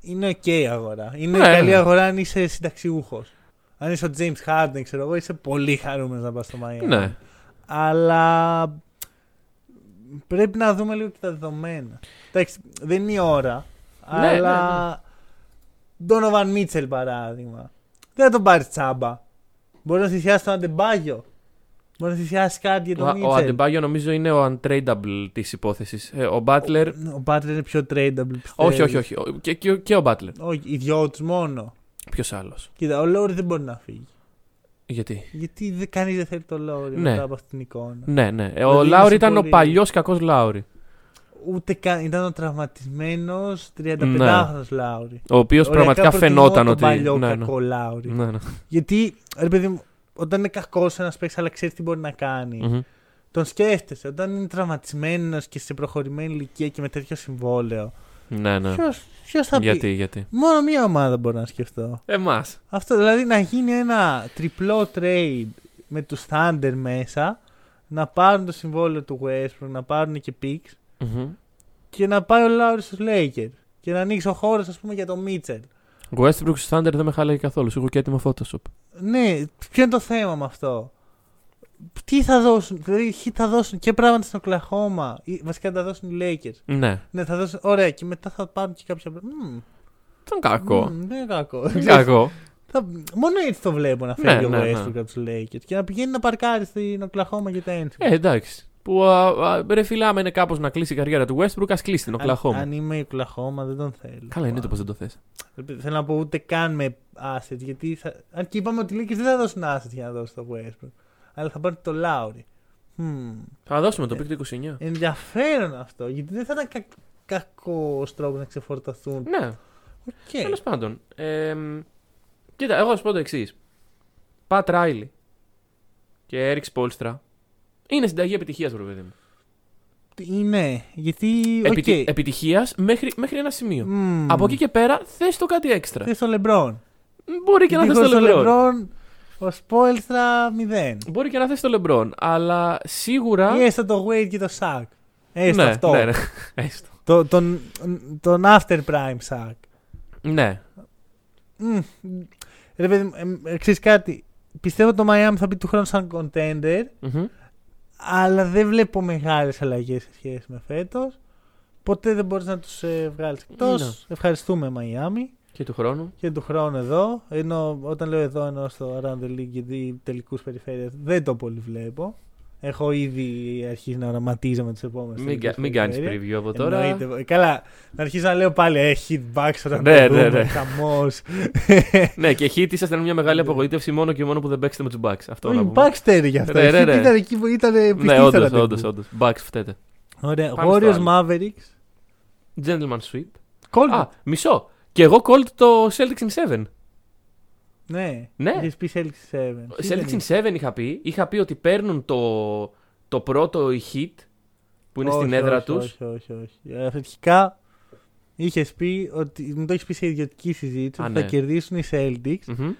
είναι ok αγορά. Είναι Ναι, καλή ναι. αγορά αν είσαι συνταξιούχος. Αν είσαι ο James Harden, ξέρω εγώ, είσαι πολύ χαρούμενος να πας στο Miami. Ναι. Αλλά πρέπει να δούμε λίγο και τα δεδομένα. Εντάξει, δεν είναι η ώρα. Ναι, αλλά. Donovan Mitchell παράδειγμα. Δεν θα τον πάρεις τσάμπα. Μπορεί να θυσιάσει τον Αντεμπάγιο. Μπορεί να θυσιάσει κάτι για Ο, τον ο Mitchell. Αντεμπάγιο νομίζω είναι ο untradeable της υπόθεσης. ο Butler. Ο Butler είναι πιο tradable. πιστεύω. όχι, όχι, όχι. Ο- Και, και, και ο Butler. όχι οι δυο του μόνο. Ποιος άλλος; Κοίτα, ο Λόρι δεν μπορεί να φύγει. Γιατί; Γιατί δεν, κανείς δεν θέλει το Λόρι Ναι. μετά από αυτήν την εικόνα. Ναι, ναι. Δηλαδή ο είναι Λάουρι σε ήταν πολύ- ο παλιός κακός Λάουρι. Ούτε καν ήταν ο τραυματισμένος 35χρονο Ναι. Λάουρι. Ο οποίος Ωραία, πραγματικά προτιμώ φαινόταν τον ότι. παλιό ναι, ναι. κακό Λάουρι. Ναι, ναι. Γιατί, ρε παιδί μου, όταν είναι κακός ένας παίκτης, αλλά ξέρεις τι μπορεί να κάνει, Μμμ. τον σκέφτεσαι. Όταν είναι τραυματισμένος και σε προχωρημένη ηλικία και με τέτοιο συμβόλαιο, Ναι, ναι. ποιο θα πει; Γιατί, γιατί. Μόνο μία ομάδα μπορώ να σκεφτώ. Εμάς. Αυτό δηλαδή να γίνει ένα τριπλό trade με τους Thunder μέσα, να πάρουν το συμβόλαιο του Westbrook, να πάρουν και picks και να πάει ο Λάουρι στους Lakers. Και να ανοίξει ο χώρος, ας πούμε, για τον Μίτσελ. Westbrook στου Thunder δεν με χαλάει καθόλου. Σου έχω και έτοιμο Photoshop. Ναι, ποιο είναι το θέμα με αυτό; Τι θα δώσουν, δηλαδή ποιοι θα δώσουν και πράγματα στο Οκλαχώμα, ή βασικά θα δώσουν οι Lakers. Ναι. Ναι, θα δώσουν, ωραία, και μετά θα πάρουν και κάποια. Μμμ, Ήταν κακό. μμμ, δεν είναι κακό. Ήταν κακό. Θα- μόνο έτσι το βλέπω να φεύγει Ναι, ο ναι, ναι. Westbrook από τους Lakers και να πηγαίνει να παρκάρει στην Οκλαχώμα για τα ένσημα. Ε, εντάξει. Που α, α, ρε φίλε, άμα είναι κάπως να κλείσει η καριέρα του Westbrook, ας κλείσει την αν, Οκλαχώμα. αν είμαι η Οκλαχώμα δεν τον θέλω. Καλά είναι το πως δεν το θες. Θέλω να πω ούτε καν με assets. Γιατί θα... Αν και είπαμε ότι οι Lakers δεν θα δώσουν assets για να δώσουν το Westbrook. Αλλά θα πάρουν το Lowry. Hmm. Θα δώσουμε το pick του 29. Ενδιαφέρον αυτό. Γιατί δεν θα ήταν κακ... κακό τρόπο να ξεφορτωθούν. Ναι, Οκ. τέλος πάντων. Ε, κοίτα, εγώ θα σου πω το εξής. Πατ Ράιλι και Έρικ Σπόλστρα είναι συνταγή επιτυχίας, βρε παιδί μου. Είναι, γιατί. Επιτι... οκ. Επιτυχίας μέχρι, μέχρι ένα σημείο. Μμμ. Από εκεί και πέρα θες το κάτι έξτρα. Θες το Λεμπρόν. Μπορεί και να θες Δίχως το Λεμπρόν. Λεμπρόν, ο Σπόλστρα 0. Μπορεί και να θες το Λεμπρόν. Αλλά σίγουρα. Ή έστω το Wade και το Shaq. Έστω ναι, αυτό. ναι, ναι. Έστω. Το, τον, τον After Prime Σάκ. ναι. Μμ. Ρε παιδί, μου, ε, ε, ξέρεις κάτι. Πιστεύω το Miami θα μπει του χρόνου σαν contender, Μμμ. Αλλά δεν βλέπω μεγάλες αλλαγές σε σχέση με φέτος. Ποτέ δεν μπορείς να τους ε, βγάλεις εκτός. Ναι. Ευχαριστούμε Miami Και του χρόνου. και του χρόνου εδώ. Ενώ όταν λέω εδώ εννοώ στο Around the League γιατί τελικούς περιφέρειες δεν το πολύ βλέπω. Έχω ήδη αρχίσει να οραματίζομαι τις επόμενες Μην, τελικούς κα- μην κάνεις περιφέρειες. preview από τώρα. Εννοείται. Καλά, να αρχίσω να λέω πάλι ε, hit backs όταν Ναι, το ναι, δούμε, ναι. χαμός. ναι, και Heat ήσασταν μια μεγάλη απογοήτευση μόνο και μόνο που δεν παίξετε με τους Bucks. Αυτό να Όχι, πούμε. Baxter για αυτό. Ρε, ρε, Hit ρε. Ήταν εκεί που ήταν Ναι, πιστή όντως, στα όντως, τελικού. όντως. Bucks φταίτε. Ωραία. Πάμε στο Warriors άλλο. Mavericks. Gentleman sweep. Cold. Α, μισό. Και εγώ called το Celtics in 7. Ναι. Ναι. Είχες πει Celtics 7. Τι Celtics δεν in 7 είχα πει. Είχα πει ότι παίρνουν το, το πρώτο η Heat που είναι Όχι, στην έδρα όχι, τους. Όχι, όχι, όχι. Ε, Αρχικά είχες πει ότι. Μου το έχεις πει σε ιδιωτική συζήτηση Α, ότι ναι. θα κερδίσουν οι Celtics. Μμμ.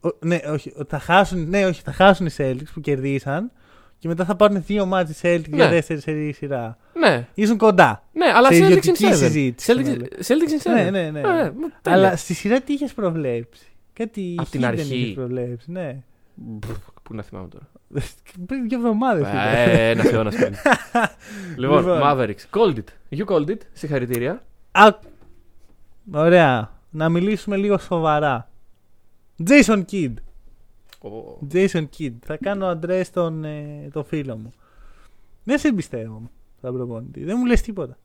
Ο- ναι, όχι, ότι θα χάσουν, ναι, όχι, θα χάσουν οι Celtics που κερδίσαν και μετά θα πάρουν δύο μάτς οι Celtics για Ναι. δεύτερη σερή σειρά. Ναι, Ήσουν κοντά. ναι, αλλά Σε Celtics in ιδιωτική 7. συζήτηση, Celtics, να λέω. Celtics in 7. Ναι, ναι, ναι. Ε, μου- τέλεια. Αλλά στη σειρά τι είχες προβλέψει; Κάτι Απ' την Heat αρχή. Δεν είχες προβλέψει, ναι. Μπρ, Πού να θυμάμαι τώρα. Πριν δύο εβδομάδες. Ε, Ένας αιώνας πριν. Λοιπόν, Λοιπόν. Mavericks. Called it. You called it. Συγχαρητήρια. Ωραία. Να μιλήσουμε λίγο σοβαρά. Jason Kidd. Jason Kidd. Θα κάνω αντρέ τον, ε, τον φίλο μου. Δεν σε εμπιστεύομαι σαν προπονητή. Δεν μου λες τίποτα.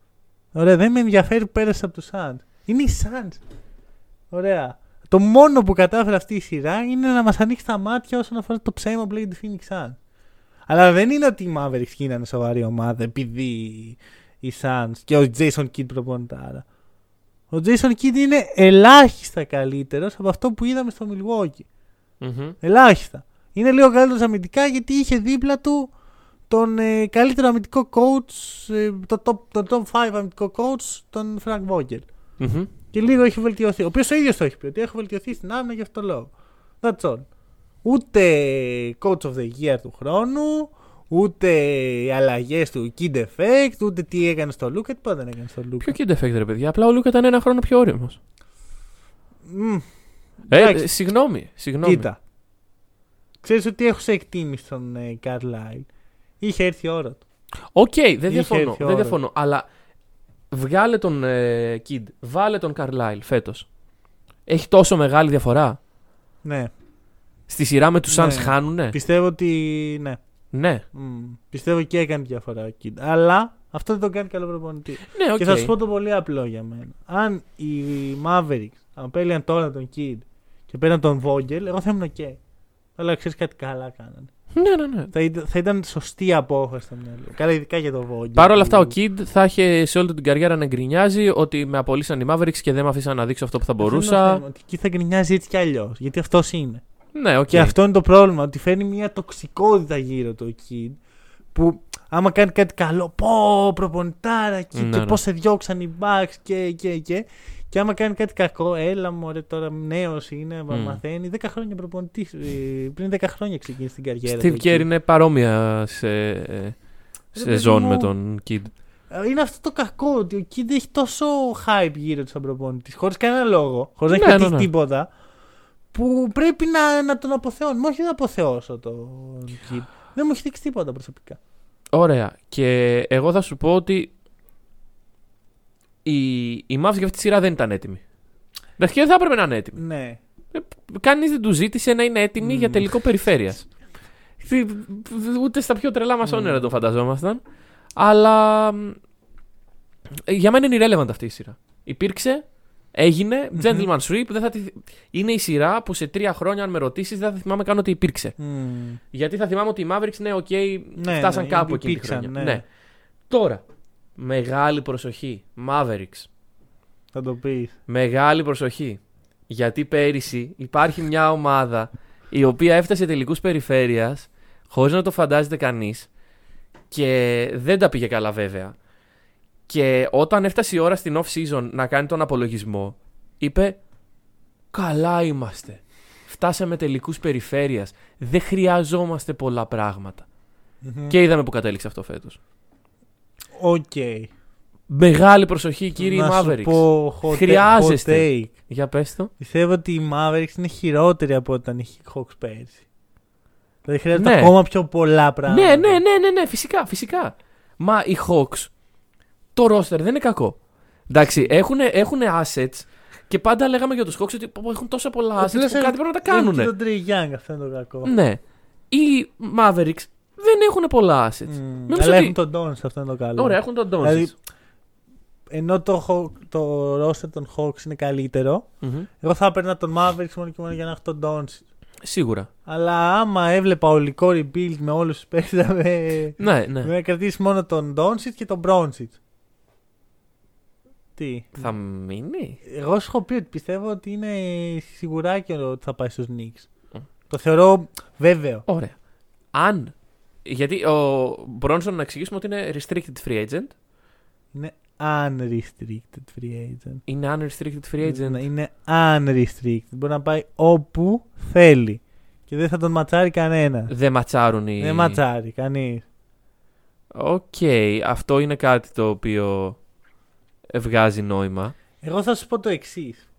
Ωραία, δεν με ενδιαφέρει που πέρασε από τους Suns. Είναι οι Suns. Ωραία. Το μόνο που κατάφερε αυτή η σειρά είναι να μας ανοίξει τα μάτια όσον αφορά το ψέμα που λέγεται Phoenix Suns. Αλλά δεν είναι ότι οι Mavericks γίνανε σοβαρή ομάδα επειδή οι Suns και ο Jason Kidd προπονητάρα. Ο Jason Kidd είναι ελάχιστα καλύτερος από αυτό που είδαμε στο Milwaukee. Μμμ. Ελάχιστα. Είναι λίγο καλύτερος αμυντικά γιατί είχε δίπλα του τον ε, καλύτερο αμυντικό coach, ε, το top, τον top 5 αμυντικό coach, τον Frank Vogel. Μμμ. Και λίγο έχει βελτιωθεί. Ο οποίος ο ίδιος το έχει πει ότι έχω βελτιωθεί στην άμυνα γι' αυτό το λόγο. That's all. Ούτε coach of the year του χρόνου, ούτε οι αλλαγές του kid effect, ούτε τι έκανε στο Luka. Τι δεν έκανε στο Luka. Ποιο kid effect, ρε παιδιά; Απλά ο Λούκα ήταν ένα χρόνο πιο όριμο. Μμ, Ε, Εντάξει. ε, συγγνώμη. συγγνώμη. Κοίτα. Ξέρεις ότι έχω σε εκτίμηση τον ε, Carlisle. Είχε έρθει η ώρα του. Οκ, δεν Είχε διαφωνώ. έρθει η Δεν ώρα. διαφωνώ. Αλλά βγάλε τον ε, Kidd, βάλε τον Carlisle φέτος. Έχει τόσο μεγάλη διαφορά. Ναι. Στη σειρά με τους Suns Ναι. χάνουνε; Πιστεύω ότι ναι. Ναι. Μμ. Πιστεύω και έκανε διαφορά ο Kidd. Αλλά αυτό δεν τον κάνει καλό προπονητή. Ναι, οκ. Και θα σου πω το πολύ απλό για μένα. Αν οι Mavericks απέλυαν τώρα τον Kidd και παίρναν τον Vogel, εγώ θα ήμουν ok. Αλλά ξέρεις κάτι καλά κάνανε. Ναι, ναι, ναι. Θα, ήταν- θα ήταν σωστή απόφαση στο μυαλό. Καλά, ειδικά για τον Vogel. Παρ' όλα αυτά, ο που- Kidd θα είχε σε όλη του την καριέρα να γκρινιάζει ότι με απολύσαν οι Mavericks και δεν με αφήσαν να δείξω αυτό που θα Αυτό είναι το μπορούσα. θέμα, Ότι εκεί θα γκρινιάζει έτσι κι αλλιώς. Γιατί αυτός είναι. Ναι, οκ. Και αυτό είναι το πρόβλημα. Ότι φέρνει μια τοξικότητα γύρω του ο Kidd. Που άμα κάνει κάτι καλό, πω προπονητάρα εκεί Ναι, και ναι. πώς σε διώξαν οι Bucks και, και, και. Και άμα κάνει κάτι κακό, έλα μωρέ τώρα νέος είναι, mm. Μμ. μαθαίνει. 10 χρόνια προπονητή. Πριν 10 χρόνια ξεκίνησε την καριέρα. Steve του Kerr εκεί. είναι παρόμοια σε, σε παιδί ζώνη μου. με τον Kid. Ε, Είναι αυτό το κακό ότι ο Kid έχει τόσο hype γύρω του σαν προπονητής. Χωρίς κανένα λόγο. Χωρίς να Ναι, έχει ναι, πετύχει ναι. τίποτα. Που πρέπει να, να τον αποθεώνουμε. Όχι να αποθεώσω τον Kid. Δεν μου έχει δείξει τίποτα προσωπικά. Ωραία. Και εγώ θα σου πω ότι οι, οι Mavs για αυτή τη σειρά δεν ήταν έτοιμοι. Εντάξει, και δεν θα έπρεπε να είναι έτοιμοι. Ναι. Κανείς δεν του ζήτησε να είναι έτοιμοι Μμμ. για τελικό περιφέρειας. Ούτε στα πιο τρελά μας όνειρα το φανταζόμασταν. Αλλά μ, για μένα είναι irrelevant αυτή η σειρά. Υπήρξε, έγινε, Μμμ. gentleman sweep. Δεν θα τη... Είναι η σειρά που σε τρία χρόνια, αν με ρωτήσεις, δεν θα θυμάμαι καν ότι υπήρξε. Γιατί θα θυμάμαι ότι οι Mavericks, ναι, οκ, Ναι, φτάσαν ναι, κάπου εκείνη τη υπήρξαν, χρονιά. ναι. Ναι. Τώρα, Μεγάλη προσοχή. Mavericks. Θα το πεις. Μεγάλη προσοχή. Γιατί πέρυσι υπάρχει μια ομάδα η οποία έφτασε τελικούς περιφέρειας χωρίς να το φαντάζεται κανείς και δεν τα πήγε καλά βέβαια. Και όταν έφτασε η ώρα στην off season να κάνει τον απολογισμό, είπε «Καλά είμαστε. Φτάσαμε τελικούς περιφέρειας. Δεν χρειαζόμαστε πολλά πράγματα». Και είδαμε που κατέληξε αυτό φέτος. Οκ. Μεγάλη προσοχή κύριοι Να σου Mavericks. πω hot, Χρειάζεστε. hot take. Για πες το. Πιστεύω ότι οι Mavericks είναι χειρότεροι από όταν είχε οι Hawks πέρσι. Δηλαδή χρειάζεται Ναι. ακόμα πιο πολλά πράγματα. Ναι, ναι, ναι, ναι, ναι, φυσικά, φυσικά. Μα οι Hawks, το roster δεν είναι κακό. Εντάξει, έχουν assets και πάντα λέγαμε για τους Hawks ότι πω, πω, έχουν τόσα πολλά assets Απλώς που κάτι πρέπει να τα είναι κάνουν. Και τον Trey Young, αυτό είναι το κακό. Ναι. Οι Mavericks δεν έχουν πολλά assets. Μμμ. Νομίζω Αλλά ότι- έχουν τον Dons, αυτό είναι το καλό. Ωραία, έχουν τον Doncic. Δηλαδή, ενώ το, Haw- το roster των Hawks είναι καλύτερο, Μμμ. εγώ θα έπαιρνα τον Mavericks μόνο και μόνο για να έχω τον Dons. Σίγουρα. Αλλά άμα έβλεπα ολικό rebuild με όλους τους παίχτε, θα με, Ναι, ναι. με κρατήσει μόνο τον Doncic και τον Bronsic. Τι; Θα μείνει; Εγώ σου έχω πει ότι πιστεύω ότι είναι σιγουράκι ότι θα πάει στους Knicks. Mm. Το θεωρώ βέβαιο. Ωραία. Αν. Γιατί ο Μπρόνσον να εξηγήσουμε ότι είναι restricted free agent. Είναι unrestricted free agent. Είναι unrestricted free agent. Ναι, Είναι unrestricted. Μπορεί να πάει όπου θέλει. Και δεν θα τον ματσάρει κανένα. Δεν ματσάρουν οι. Δεν ματσάρει κανείς. Οκ, αυτό είναι κάτι το οποίο βγάζει νόημα. Εγώ θα σου πω το εξής.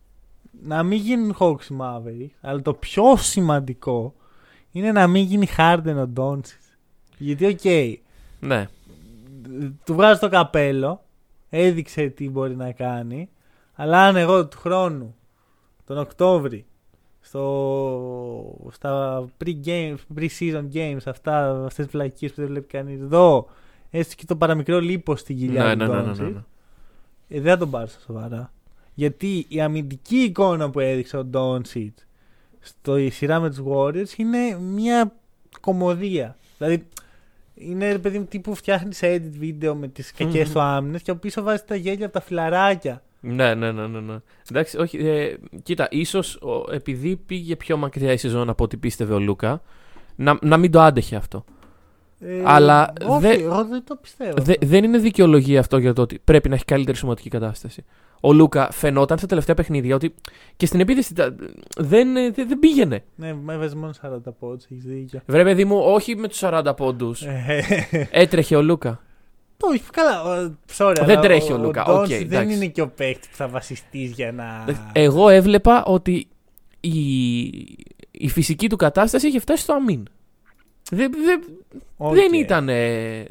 Να μην γίνουν Hawks οι Mavericks, αλλά το πιο σημαντικό είναι να μην γίνει Harden ο Doncic. Γιατί, οκ, Ναι. του βγάζει το καπέλο, έδειξε τι μπορεί να κάνει, αλλά αν εγώ του χρόνου, τον Οκτώβρη, στο, στα pre-games, pre-season games, αυτά, αυτές τις βλακίες που δεν βλέπει κανείς, δω έστω και το παραμικρό λίπος στην κοιλιά Ναι, του ναι, ναι, ναι, Doncic, ναι, ναι. ε, δεν θα τον πάρω στα σοβαρά. Γιατί η αμυντική εικόνα που έδειξε ο Doncic στο η σειρά με τους Warriors είναι μια κομμωδία. Δηλαδή είναι ρε παιδί μου τύπου φτιάχνεις edit βίντεο με τις κακές Μμμ. του άμυνες και από πίσω βάζεις τα γέλια από τα φιλαράκια. Ναι, ναι, ναι, ναι, ναι. Εντάξει, όχι. Ε, κοίτα, ίσως επειδή πήγε πιο μακριά η σεζόν από ό,τι πίστευε ο Λούκα, να, να μην το άντεχε αυτό. Ε, Αλλά όχι, δε- εγώ δεν το πιστεύω. Δε, δεν είναι δικαιολογία αυτό για το ότι πρέπει να έχει καλύτερη σωματική κατάσταση. Ο Λούκα φαινόταν στα τελευταία παιχνίδια ότι και στην επίθεση τα- δεν, ε, δεν, δεν πήγαινε. Ναι, με έβαζε μόνο 40 πόντους, έχεις δίκιο. Βρε, παιδί μου, όχι με τους 40 πόντους. Ε, Έτρεχε ο Λούκα. Το όχι, καλά. ο- Sorry, Δεν αλλά τρέχει ο Λούκα, OK, Doncic δεν εντάξει. είναι και ο παίκτης που θα βασιστείς για να. Εγώ έβλεπα ότι η, η φυσική του κατάσταση είχε φτάσει στο αμήν. Δεν, δεν, Οκ. δεν, ήταν,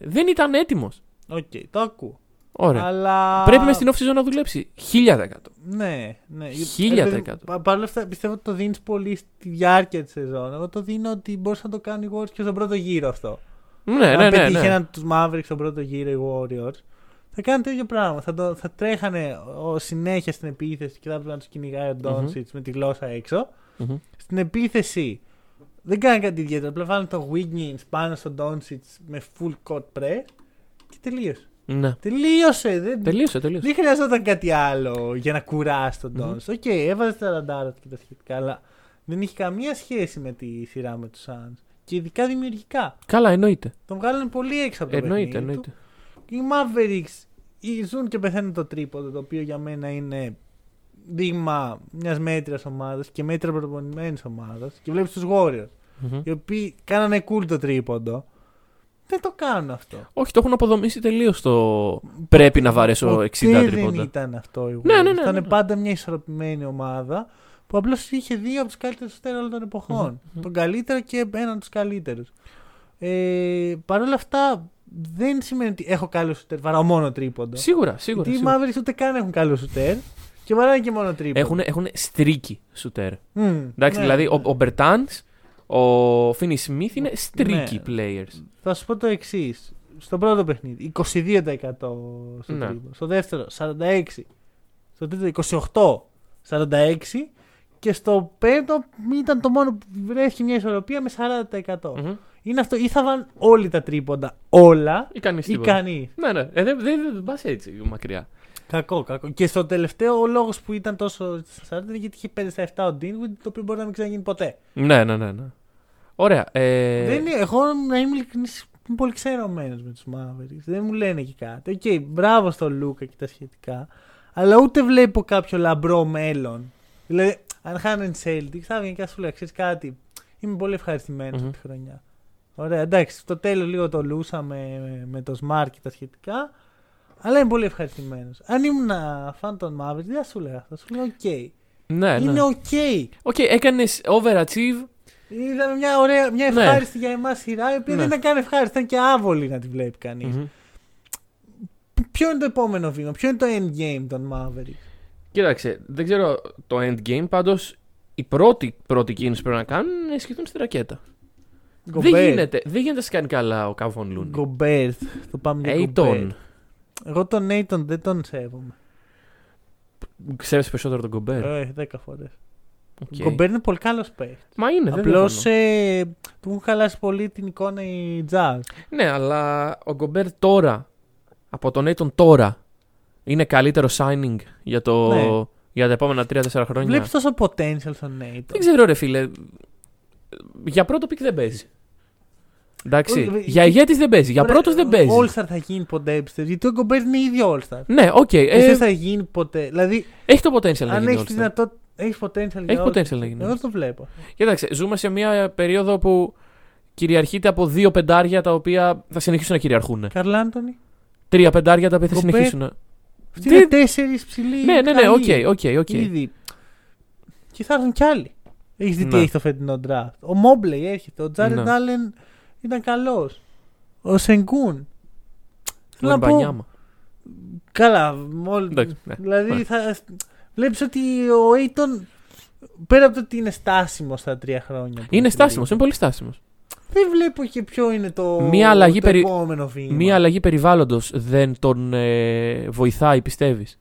δεν ήταν έτοιμος. Οκ, το ακούω. Ωραία. Αλλά... Πρέπει μες στην off season να δουλέψει. 1000%. Ναι, ναι. Χίλια Ε, τα εκατό. πα- Παρ' όλα αυτά πιστεύω ότι το δίνεις πολύ στη διάρκεια της σεζόν. Εγώ το δίνω ότι μπορούσαν να το κάνουν οι Warriors και στον πρώτο γύρο αυτό. Ναι, ναι, Αν ναι. πετύχαιναν ναι. έναν τους Mavericks στον πρώτο γύρο οι Warriors, θα κάνουν το ίδιο πράγμα. Θα, το, θα τρέχανε ο, συνέχεια στην επίθεση και θα έπρεπε να τους κυνηγάει ο Doncic με τη γλώσσα έξω. Μμμ. Στην επίθεση δεν κάνει κάτι ιδιαίτερο. Απλά βάλουν το Wiggins πάνω στον Doncic με full court press και τελείωσε. Ναι. Τελείωσε. Δεν, Τελείωσε, τελείωσε. δεν χρειαζόταν κάτι άλλο για να κουράσει τον Μμμ. Doncic. OK, έβαζε τα τριαντάρα του και τα σχετικά, αλλά δεν είχε καμία σχέση με τη σειρά με τους Suns. Και ειδικά δημιουργικά. Καλά, εννοείται. Τον βγάλανε πολύ έξω από το Εννοείται, παιχνίδι εννοείται. του. Οι Mavericks οι ζουν και πεθαίνουν το τρίποντο, το οποίο για μένα είναι δείγμα μιας μέτριας ομάδας και μέτρα προπονημένης ομάδας. Και βλέπεις τους Warriors, Μμμ. οι οποίοι κάνανε cool το τρίποντο. Δεν το κάνουν αυτό. Όχι, το έχουν αποδομήσει τελείως το. Πρέπει να βαρέσω 60 Ποτέ δεν τρίποντα. ήταν αυτό οι Warriors. Ναι, ναι, ναι, Ήταν ναι, ναι. πάντα μια ισορροπημένη ομάδα που απλώς είχε δύο από τους καλύτερους σουτέρ όλων των εποχών. Μμμ. Τον καλύτερο και έναν από τους καλύτερους. Ε, Παρ' όλα αυτά, δεν σημαίνει ότι έχω καλό σουτέρ, βαράω μόνο τρίποντο. Σίγουρα, σίγουρα. Γιατί οι σίγουρα. Mavericks ούτε καν έχουν καλό σουτέρ και βαράνε και μόνο τρίποντο. Έχουν, έχουν στρίκι σουτέρ. Μμ, Εντάξει, ναι. δηλαδή ο, ο Μπερτάν, ο Φίνι Σμιθ είναι streaky Ναι. players. Θα σου πω το εξής. Στο πρώτο παιχνίδι, 22% στο Ναι. τρίποντο. Στο δεύτερο, 46%. Στο τρίτο, 28%. 46% και στο πέμπτο ήταν το μόνο που βρέθηκε μια ισορροπία με 40%. Μμμ. Είναι αυτό, ή θα βάλουν όλοι τα τρίποντα, όλα, Ή κανεί ή τίποτα. κανεί. Ναι, ναι. Ε, δεν δεν δεν πας έτσι μακριά. Κακό, κακό. Και στο τελευταίο, ο λόγος που ήταν τόσο στα 40 είναι γιατί είχε 5 στα 7 ο Dinwiddie, το οποίο μπορεί να μην ξαναγίνει ποτέ. Ναι, ναι, ναι. ναι. Ωραία. Ε, Δεν είναι, εγώ να είμαι ειλικρινής, είμαι πολύ ξενερωμένος με τους Mavericks. Δεν μου λένε και κάτι. Οκ, μπράβο στο Λούκα και τα σχετικά. Αλλά ούτε βλέπω κάποιο λαμπρό μέλλον. Δηλαδή, αν χάνουν οι Celtics, θα βγαίνει και θα σου λέει: Ξέρεις κάτι, είμαι πολύ ευχαριστημένος Μμμ. αυτή τη χρονιά. Ωραία, εντάξει, στο τέλος λίγο το λούσαμε με, με το Smart και τα σχετικά. Αλλά είμαι πολύ ευχαριστημένος. Αν ήμουν φαν των Mavericks, δεν θα σου λέγα αυτό. Θα σου λέω: Οκ. ναι, ναι. Είναι OK. OK, έκανες overachieve. Είδαμε μια, ωραία, μια Ναι. ευχάριστη για εμάς σειρά, η οποία Ναι. δεν ήταν καν ευχάριστη, ήταν και άβολη να τη βλέπει κανείς. Μμμ. Ποιο είναι το επόμενο βήμα, ποιο είναι το endgame των Mavericks; Κοίταξε, δεν ξέρω το endgame, πάντως η πρώτη, πρώτη κίνηση που πρέπει να κάνουν είναι να σκεφτούν στη ρακέτα. Δεν γίνεται, δεν γίνεται να σε κάνει καλά ο Kevon Looney. Γκομπέρτ. Το πάμε για Aiton. Gobert. Εγώ τον Aiton δεν τον σέβομαι. Ξέρει περισσότερο τον Γκομπέρ. Ε, δέκα φορές. Οκ. Ο Γκομπέρ είναι πολύ καλός παίχτης. Μα είναι, δεν Απλώς διαφωνώ. ε, του έχουν χαλάσει πολύ την εικόνα οι Jazz. Ναι, αλλά ο Γκομπέρ τώρα, από τον Aiton τώρα, είναι καλύτερο signing για, το, Ναι. για τα επόμενα 3-4 χρόνια. Βλέπεις τόσο potential στον Aiton. Δεν ξέρω, ρε φίλε. Για πρώτο pick δεν παίζει. Εντάξει. Όχι, για ηγέτης δεν παίζει. Για Ωραία, πρώτος δεν παίζει. All-Star θα γίνει ποτέ, πιστεύεις; Γιατί ο Γκομπέρ είναι ήδη All-Star. Ναι, οκ. Ε, ε, δεν θα γίνει ποτέ. Δηλαδή, έχει το potential να αν γίνει έχεις All-Star. τη δυνατότητα. Έχεις potential για Έχει All-Star. potential να γίνει. Εγώ το βλέπω. Κοίταξε, ζούμε σε μια περίοδο που κυριαρχείται από δύο πεντάρια τα οποία θα συνεχίσουν να κυριαρχούν. Καρλ Άντονι. Τρία πεντάρια τα οποία θα Gobert. συνεχίσουν να. Αυτοί Τι- είναι τέσσερις ψηλοί. Ναι, ναι, ναι, καλοί. OK, OK, OK. Ήδη. Και θα έρθουν κι άλλοι. Έχεις δει τι Ναι. έχει το φετινό draft. Ο Μόμπλεϊ έρχεται. Ο Τζάρετ Ναι. Άλεν ήταν καλός. Ο Σενγκούν. Ο Θέλω να πω. Γουεμπανιάμα. Καλά, μόλι. Εντάξει, ναι. Δηλαδή Ναι. θα. Βλέπεις ότι ο Aiton πέρα από το ότι είναι στάσιμος στα τρία χρόνια. που Είναι στη στάσιμος, λίγα, είναι πολύ στάσιμος. Δεν βλέπω και ποιο είναι το, Μία αλλαγή το περι- επόμενο βήμα. Μία αλλαγή περιβάλλοντος δεν τον ε, βοηθάει, πιστεύεις;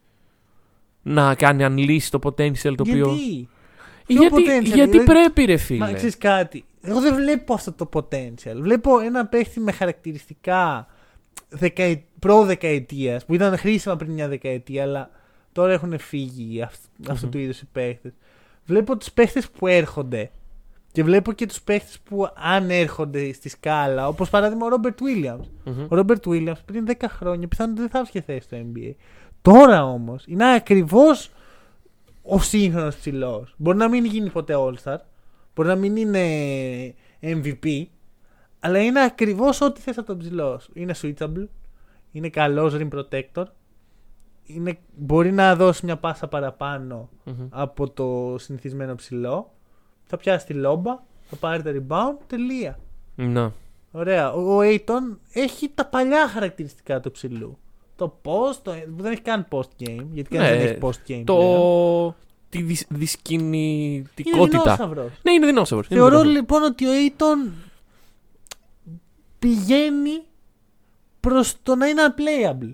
Να κάνει unleash το potential το οποίο. Γιατί; Ποιο Γιατί, potential, γιατί δηλαδή- πρέπει, ρε φίλε. Μα ξέρεις κάτι. Εγώ δεν βλέπω αυτό το potential. Βλέπω ένα παίχτη με χαρακτηριστικά δεκα... προ-δεκαετίας που ήταν χρήσιμα πριν μια δεκαετία, αλλά τώρα έχουν φύγει αυ... αυτού Μμμ. του είδους οι παίχτες. Βλέπω τους παίχτες που έρχονται και βλέπω και τους παίχτες που αν έρχονται στη σκάλα, όπως παράδειγμα ο Ρόμπερτ Williams. Μμμ. Ο Ρόμπερτ Williams πριν 10 χρόνια πιθανόν δεν θα έβγαινε θέση στο NBA. Τώρα όμως είναι ακριβώς ο σύγχρονος ψηλός. Μπορεί να μην γίνει ποτέ All-Star, μπορεί να μην είναι MVP, αλλά είναι ακριβώς ό,τι θες από τον ψηλός. Είναι switchable, είναι καλός rim protector, είναι, μπορεί να δώσει μια πάσα παραπάνω Μμμ. από το συνηθισμένο ψηλό. Θα πιάσει τη λόμπα, θα πάρει τα rebound, τελεία. Να. Ωραία. Ο, ο Aiton έχει τα παλιά χαρακτηριστικά του ψηλού. Το post, το, που δεν έχει καν post game, γιατί κανένα Ναι, δεν έχει post game. πλέον. Το. Τη δυσ... Είναι δυσκινητικότητα. δεινόσαυρος. Ναι, είναι δεινόσαυρος. Θεωρώ λοιπόν ότι ο Aiton πηγαίνει προς το να είναι unplayable.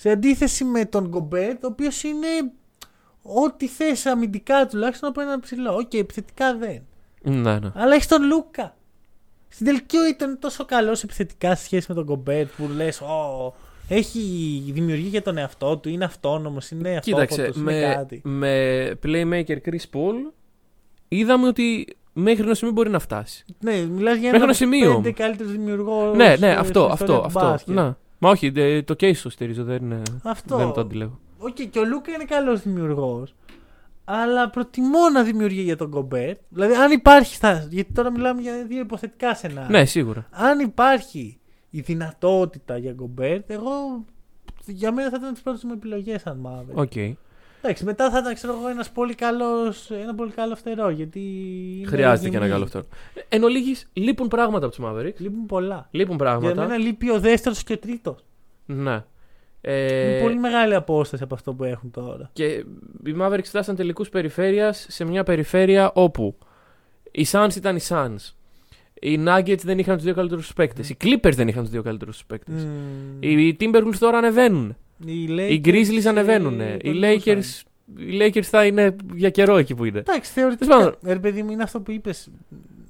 Σε αντίθεση με τον Gobert, ο οποίος είναι ό,τι θες αμυντικά τουλάχιστον από έναν ψηλό. Οκ, επιθετικά δεν. Ναι, ναι. Αλλά έχεις τον Λούκα. Στην τελική ήταν τόσο καλός επιθετικά σε σχέση με τον Γκομπέρτ που λες: Ω, έχει δημιουργεί για τον εαυτό του, είναι αυτόνομος, είναι Κοίταξε, αυτόφωτος, είναι με, κάτι. με playmaker Chris Paul είδαμε ότι μέχρι ένα σημείο μπορεί να φτάσει. Ναι, μιλάς για Μέχρι ένα ένα σημείο. πέντε καλύτερο δημιουργό. ναι, στο- ναι, στην αυτό, ιστορία αυτό, του αυτό. μπάσκετ. Να. Μα όχι, δε- το case το στηρίζω, δεν, είναι, Αυτό. δεν το αντιλέγω. Οκ, και ο Λούκα είναι καλός δημιουργός. Αλλά προτιμώ να δημιουργεί για τον Γκομπέρτ. Δηλαδή, αν υπάρχει. Στα... Γιατί τώρα μιλάμε για δύο υποθετικά σενάρια. Ναι, σίγουρα. αν υπάρχει η δυνατότητα για Γκομπέρτ, εγώ για μένα θα ήταν τις πρώτες μου επιλογές αν Μάβερ. Οκ. Εντάξει, μετά θα ήταν ξέρω εγώ ένας πολύ καλός, ένα πολύ καλό φτερό. Γιατί. είναι Χρειάζεται και ένα γυμνή. καλό αυτό. Εν ολίγης, λείπουν πράγματα από τους Mavericks. Λείπουν πολλά. Λείπουν Για πράγματα. μένα λείπει ο δεύτερος και ο τρίτος. Ναι. Είναι Ε, πολύ μεγάλη απόσταση από αυτό που έχουν τώρα. Και οι Mavericks φτάσαν τελικούς περιφέρειας σε μια περιφέρεια όπου οι Suns ήταν οι Suns. Οι Nuggets δεν είχαν τους δύο καλύτερους παίκτες. Οι Clippers δεν είχαν τους δύο καλύτερους παίκτες. Μμμ. Οι Timberwolves τώρα ανεβαίνουν. Οι, Οι Lakers, Grizzlies ε, ανεβαίνουν. Οι τολμούσαν. Lakers, οι Lakers θα είναι για καιρό εκεί που είναι. Εντάξει, Τέλος θεωρητικά. πάντων. Ρε παιδί μου, είναι αυτό που είπες.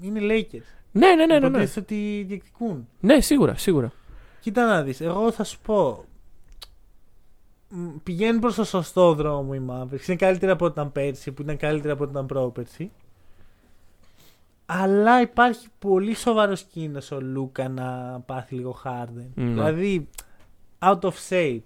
Είναι οι Lakers. Ναι, ναι, ναι. ναι, ναι. Υποτίθεται ότι διεκδικούν. ναι σίγουρα, σίγουρα. Κοίτα να δεις, εγώ θα σου πω. μ, Πηγαίνουν προς το σωστό δρόμο οι Mavericks. Είναι καλύτερα από ό,τι ήταν πέρσι, που ήταν καλύτερα από ό,τι ήταν πρόπερσι. Αλλά υπάρχει πολύ σοβαρός κίνδυνος ο Λούκα να πάθει λίγο Harden. Ναι. Δηλαδή, out of shape.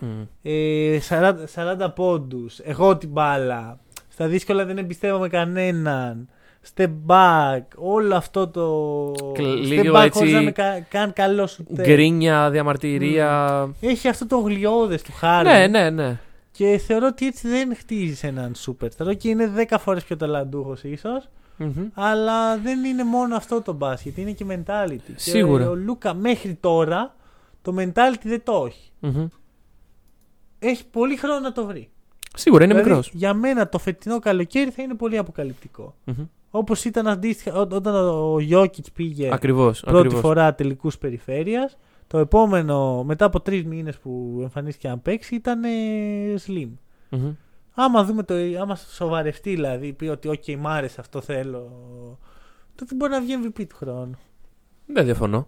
Μμ. Ε, 40, 40 πόντους. Εγώ την μπάλα. Στα δύσκολα δεν εμπιστεύομαι κανέναν. Step back. Όλο αυτό το. Κλ- Step λίγο back έτσι- χωρίς να με κα- καν καλό σου Γκρίνια, διαμαρτυρία. Έχει αυτό το γλιώδες του Harden. Ναι, ναι, ναι. Και θεωρώ ότι έτσι δεν χτίζεις έναν superstar. Και είναι 10 φορές πιο ταλαντούχος ίσως. Μμμ. Αλλά δεν είναι μόνο αυτό το μπάσκετ. Είναι και mentality. Σίγουρα. Και ο Λούκα μέχρι τώρα το mentality δεν το έχει. Μμμ. Έχει πολύ χρόνο να το βρει. Σίγουρα είναι Δηλαδή, μικρός. Για μένα το φετινό καλοκαίρι θα είναι πολύ αποκαλυπτικό. Όπως ήταν αντίστοιχα ό- όταν ο Γιώκητς πήγε Ακριβώς. πρώτη Ακριβώς. φορά τελικούς περιφέρειας. Το επόμενο, μετά από τρεις μήνες που εμφανίστηκε να παίξει, ήταν ε, slim. Μμμ. Άμα δούμε το, άμα σοβαρευτεί δηλαδή, πει ότι OK, μ' άρεσε αυτό θέλω. Τότε μπορεί να βγει MVP του χρόνου. Δεν διαφωνώ.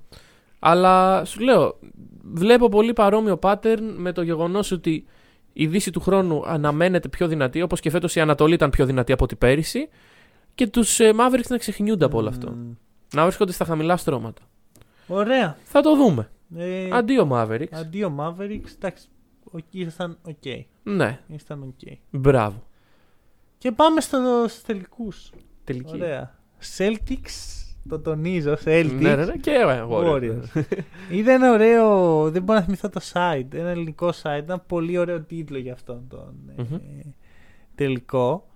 Αλλά σου λέω, βλέπω πολύ παρόμοιο pattern με το γεγονός ότι η Δύση του χρόνου αναμένεται πιο δυνατή, όπως και φέτος η Ανατολή ήταν πιο δυνατή από την πέρυσι, και τους Mavericks να ξεχνιούνται από όλο αυτό. Μμμ. Να βρίσκονται στα χαμηλά στρώματα. Ωραία. Θα το δούμε. Ε, Αντίο Mavericks. Αντίο Mavericks. Εντάξει, οκ, ήσασταν OK. Ναι, Ήταν OK. μπράβο. Και πάμε στο, στους τελικούς. Τελικοί. Ωραία. Celtics, το τονίζω, Celtics. Ναι, ναι, ναι, και ε, Warriors. Warriors. Είδα ένα ωραίο, δεν μπορώ να θυμηθώ το site, ένα ελληνικό site, ένα πολύ ωραίο τίτλο για αυτόν τον ε, Μμμ. τελικό.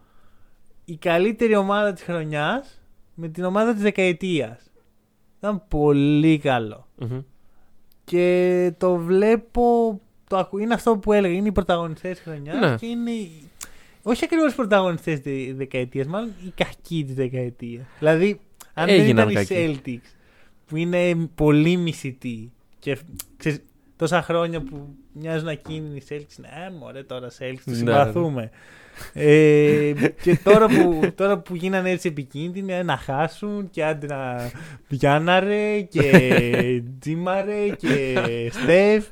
Η καλύτερη ομάδα της χρονιάς με την ομάδα της δεκαετίας. Ήταν πολύ καλό. Μμμ. Και το βλέπω, το ακου... είναι αυτό που έλεγα, είναι οι πρωταγωνιστές της χρονιάς Ναι. και είναι οι- όχι ακριβώς οι πρωταγωνιστές της δεκαετίας, μάλλον οι κακοί της δεκαετίας. Δηλαδή, αν Έγιναν δεν ήταν οι κακοί. Celtics που είναι πολύ μισητοί και ξέρεις, τόσα χρόνια που μοιάζουν ακίνηνοι οι Celtics, ναι μωρέ τώρα Celtics, τους Ναι, συμπαθούμε. ε, και τώρα που, τώρα που γίνανε έτσι επικίνδυνοι ε, να χάσουν και άντε να Γιάνναρε και Τζίμαρε και Στεφ.